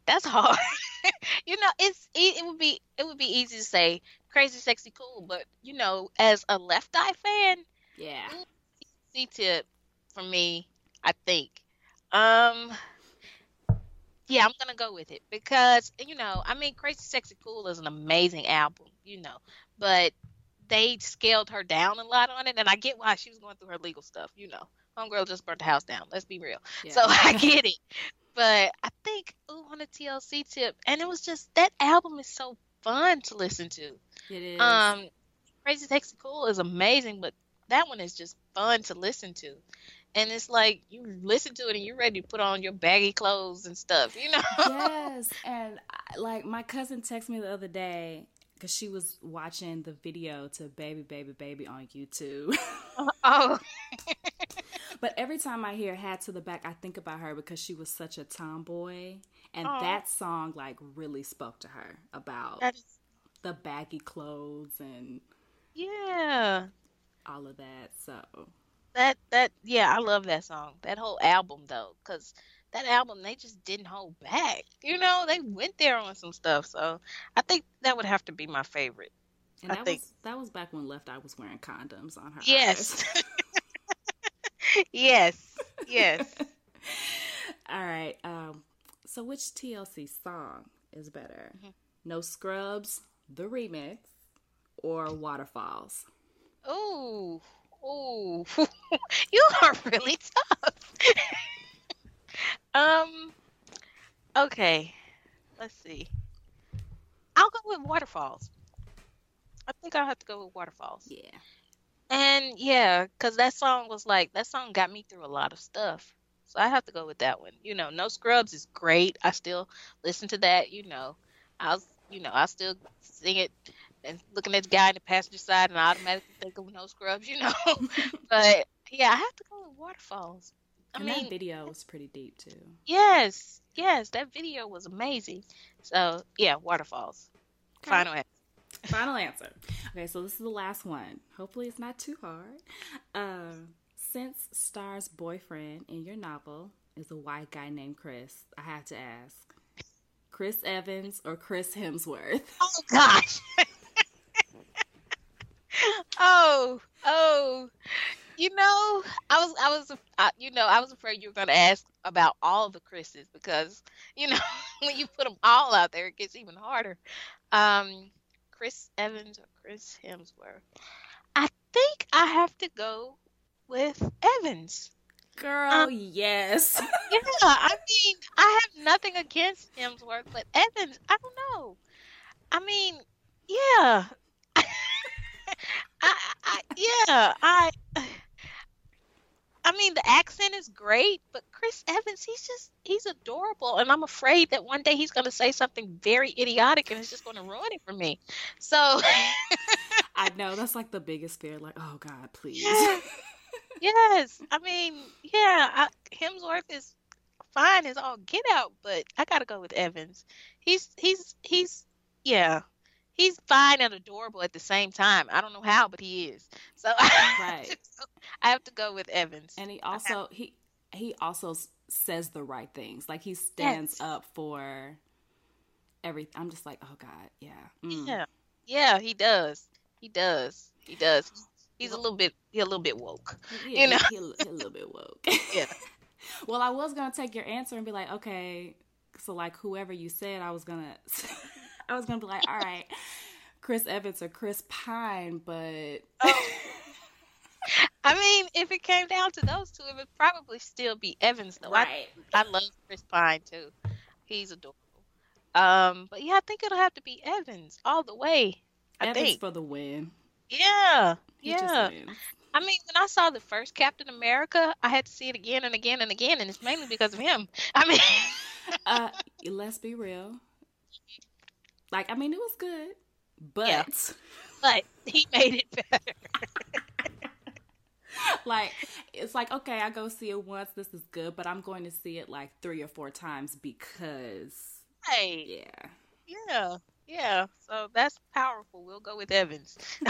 That's hard. you know, it's it, it would be it would be easy to say crazy, sexy, cool, but you know, as a Left Eye fan, Yeah. C tip for me, I think. Um, yeah, I'm gonna go with it because you know, I mean, Crazy, Sexy, Cool is an amazing album, you know, but they scaled her down a lot on it, and I get why she was going through her legal stuff. You know, homegirl just burnt the house down. Let's be real. So I get it, but I think ooh on a TLC tip, and it was just that album is so fun to listen to. It is. Um, Crazy Sexy Cool is amazing, but that one is just fun to listen to. And it's like you listen to it and you're ready to put on your baggy clothes and stuff, you know? yes, and I, like my cousin texted me the other day because she was watching the video to "Baby, Baby, Baby" on YouTube. oh, but every time I hear "Hat 2 da Back," I think about her because she was such a tomboy, and that song like really spoke to her about is- the baggy clothes and yeah. all of that. So That that yeah, I love that song. That whole album though, cuz that album they just didn't hold back. You know, they went there on some stuff. So, I think that would have to be my favorite. and I that think was that was back when Left Eye was wearing condoms on her. Yes. yes. Yes. All right. Um, so which TLC song is better? Mm-hmm. No Scrubs, the remix, or waterfalls? Ooh, ooh, you are really tough. um, okay, let's see. I'll go with waterfalls. I think I'll have to go with waterfalls. Yeah. And yeah, because that song was like that song got me through a lot of stuff. So I have to go with that one. You know, No Scrubs is great. I still listen to that. You know, I'll you know I still sing it and looking at the guy in the passenger side and I automatically think of No Scrubs. You know, but yeah, I have to go with Waterfalls. I and mean, that video was pretty deep too. yes, yes, that video was amazing. So yeah, Waterfalls. Okay. Final answer. Final answer. Okay, so this is the last one. Hopefully, it's not too hard. Um, since Star's boyfriend in your novel is a white guy named Chris, I have to ask Chris Evans or Chris Hemsworth? Oh gosh. oh, oh. You know, I was, I was, uh, you know, I was afraid you were going to ask about all the Chris's because, you know, when you put them all out there, it gets even harder. Um, Chris Evans or Chris Hemsworth. I think I have to go with Evans. Girl, Um, yes. Yeah, I mean, I have nothing against Hemsworth, but Evans, I don't know. I mean, yeah. I, yeah, I. I mean, the accent is great, but Chris Evans, he's just, he's adorable. And I'm afraid that one day he's going to say something very idiotic and it's just going to ruin it for me. So, I know that's like the biggest fear. Like, oh God, please. yes, I mean, yeah, I, Hemsworth is fine as all get out, but I got to go with Evans. He's, he's, he's, yeah. He's fine and adorable at the same time. I don't know how, but he is. So Right. I have to go with Evans. And he also he he also says the right things. Like he stands Yes. up for everything. I'm just like, oh God, yeah. Mm. Yeah, yeah, he does. He does. He does. He's a little bit. He's a little bit woke. Yeah, you know. he, he a little bit woke. Yeah. well, I was gonna take your answer and be like, okay, so like whoever you said, I was gonna, I was gonna be like, all right, Chris Evans or Chris Pine, but I mean, if it came down to those two, it would probably still be Evans. Though Right. I, I love Chris Pine too. He's adorable. Um, but yeah, I think it'll have to be Evans all the way. I Evans think. for the win. Yeah, He just yeah. wins. I mean, when I saw the first Captain America, I had to see it again and again and again, and it's mainly because of him. I mean, uh, let's be real. Like, I mean, it was good, but Yeah. but he made it better. like, it's like okay, I go see it once. This is good, but I'm going to see it like three or four times because, Hey, yeah. yeah, yeah. So that's powerful. We'll go with Evans.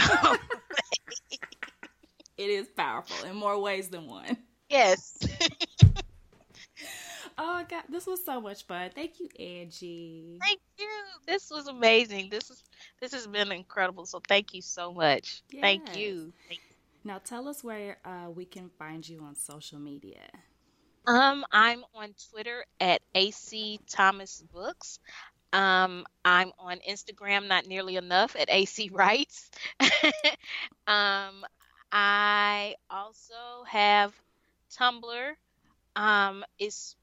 It is powerful in more ways than one. yes. Oh God, this was so much fun. Thank you, Angie. Thank you. This was amazing. This is this has been incredible. So thank you so much. Thank you. Thank Now tell us where uh, we can find you on social media. Um, I'm on Twitter at AC Thomas Books. Um, I'm on Instagram, not nearly enough, at AC Writes. um, I also have Tumblr. Um, it's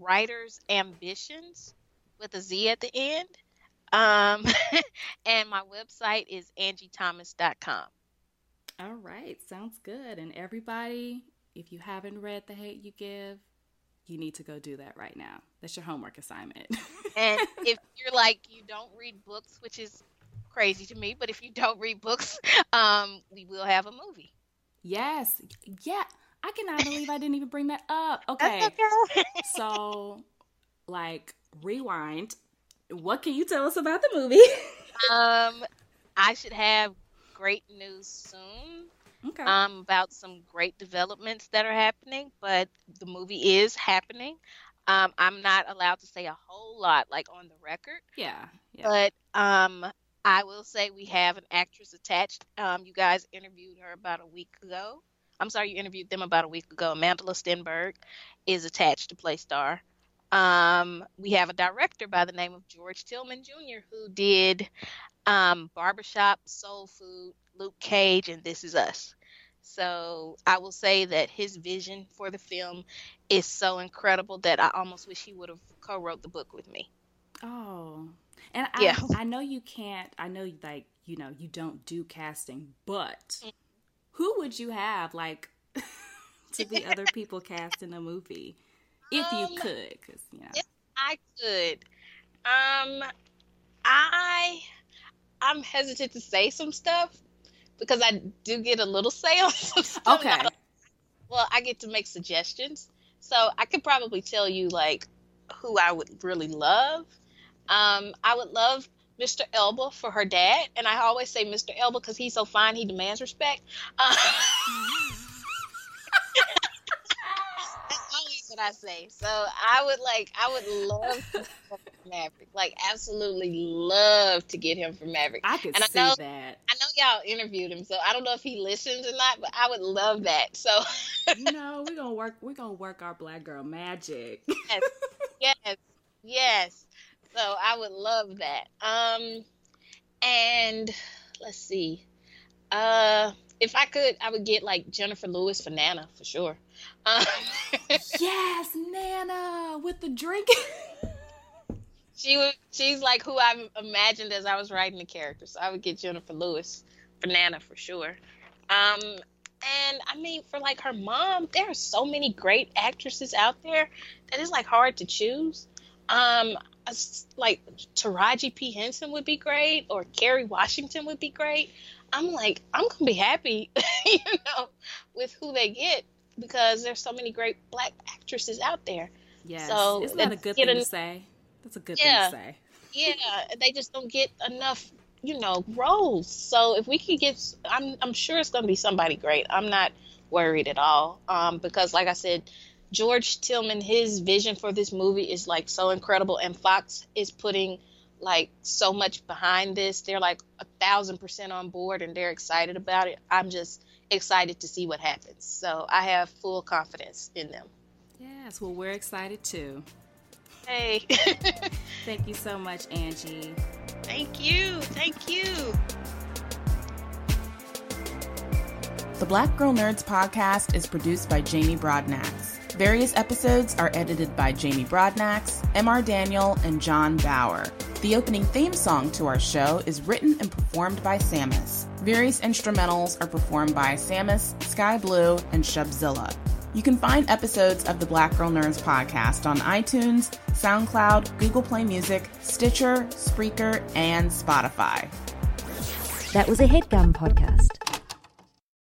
Writer's Ambitions with a Z at the end. Um, and my website is angiethomas.com. All right, sounds good. And everybody, if you haven't read The Hate U Give, you need to go do that right now. That's your homework assignment. And if you're like you don't read books, which is crazy to me, but if you don't read books, um, we will have a movie. yes, yeah. I cannot believe I didn't even bring that up. Okay, okay. so like rewind. What can you tell us about the movie? Um, I should have great news soon. Okay. Um, about some great developments that are happening, but the movie is happening. Um, I'm not allowed to say a whole lot, like on the record. yeah, yeah. But um, I will say we have an actress attached. Um, you guys interviewed her about a week ago. I'm sorry, you interviewed them about a week ago. Amandla Stenberg is attached to play Star. Um, we have a director by the name of George Tillman Jr. who did um, Barbershop, Soul Food, Luke Cage, and This Is Us. So I will say that his vision for the film is so incredible that I almost wish he would have co-wrote the book with me. Oh, and I, Yeah. I know you can't. I know, like you know, you don't do casting, but who would you have like to be other people cast in a movie if you Um, could? Because you know, If I could, um, I I'm hesitant to say some stuff because I do get a little say on some stuff. okay, Well, I get to make suggestions, so I could probably tell you like who I would really love. Um, I would love Mr. Elba for her dad, and I always say Mr. Elba because he's so fine. He demands respect. Uh, That's always what I say. So I would like, I would love to get him for Maverick. Like, absolutely love to get him for Maverick. I could and I see know, that. I know y'all interviewed him, so I don't know if he listens or not, but I would love that. So you know, we're gonna work. We're gonna work our black girl magic. yes, yes, yes. So I would love that. Um, and let's see. Uh, if I could, I would get like Jennifer Lewis for Nana for sure. Um, yes, Nana with the drink. she was. She's like who I imagined as I was writing the character. So I would get Jennifer Lewis for Nana for sure. Um, and I mean, for like her mom, there are so many great actresses out there that it's like hard to choose. Um, like Taraji P Henson would be great, or Kerry Washington would be great. I'm like, I'm gonna be happy, you know, with who they get because there's so many great black actresses out there. Yes, So isn't that a good thing a- to say? That's a good Yeah. thing to say. Yeah, they just don't get enough, you know, roles. So if we could get, I'm I'm sure it's gonna be somebody great. I'm not worried at all, um, because like I said, George Tillman, his vision for this movie is like so incredible, and Fox is putting like so much behind this. They're like a thousand percent on board, and they're excited about it. I'm just excited to see what happens. So I have full confidence in them. Yes, well, we're excited too. Hey, Thank you so much, Angie. thank you, thank you. The Black Girl Nerds podcast is produced by Jamie Broadnax. Various episodes are edited by Jamie Broadnax, M.R. Daniel, and John Bauer. The opening theme song to our show is written and performed by Samus. Various instrumentals are performed by Samus, Sky Blue, and Shubzilla. You can find episodes of the Black Girl Nerds podcast on iTunes, SoundCloud, Google Play Music, Stitcher, Spreaker, and Spotify. That was a headgum podcast.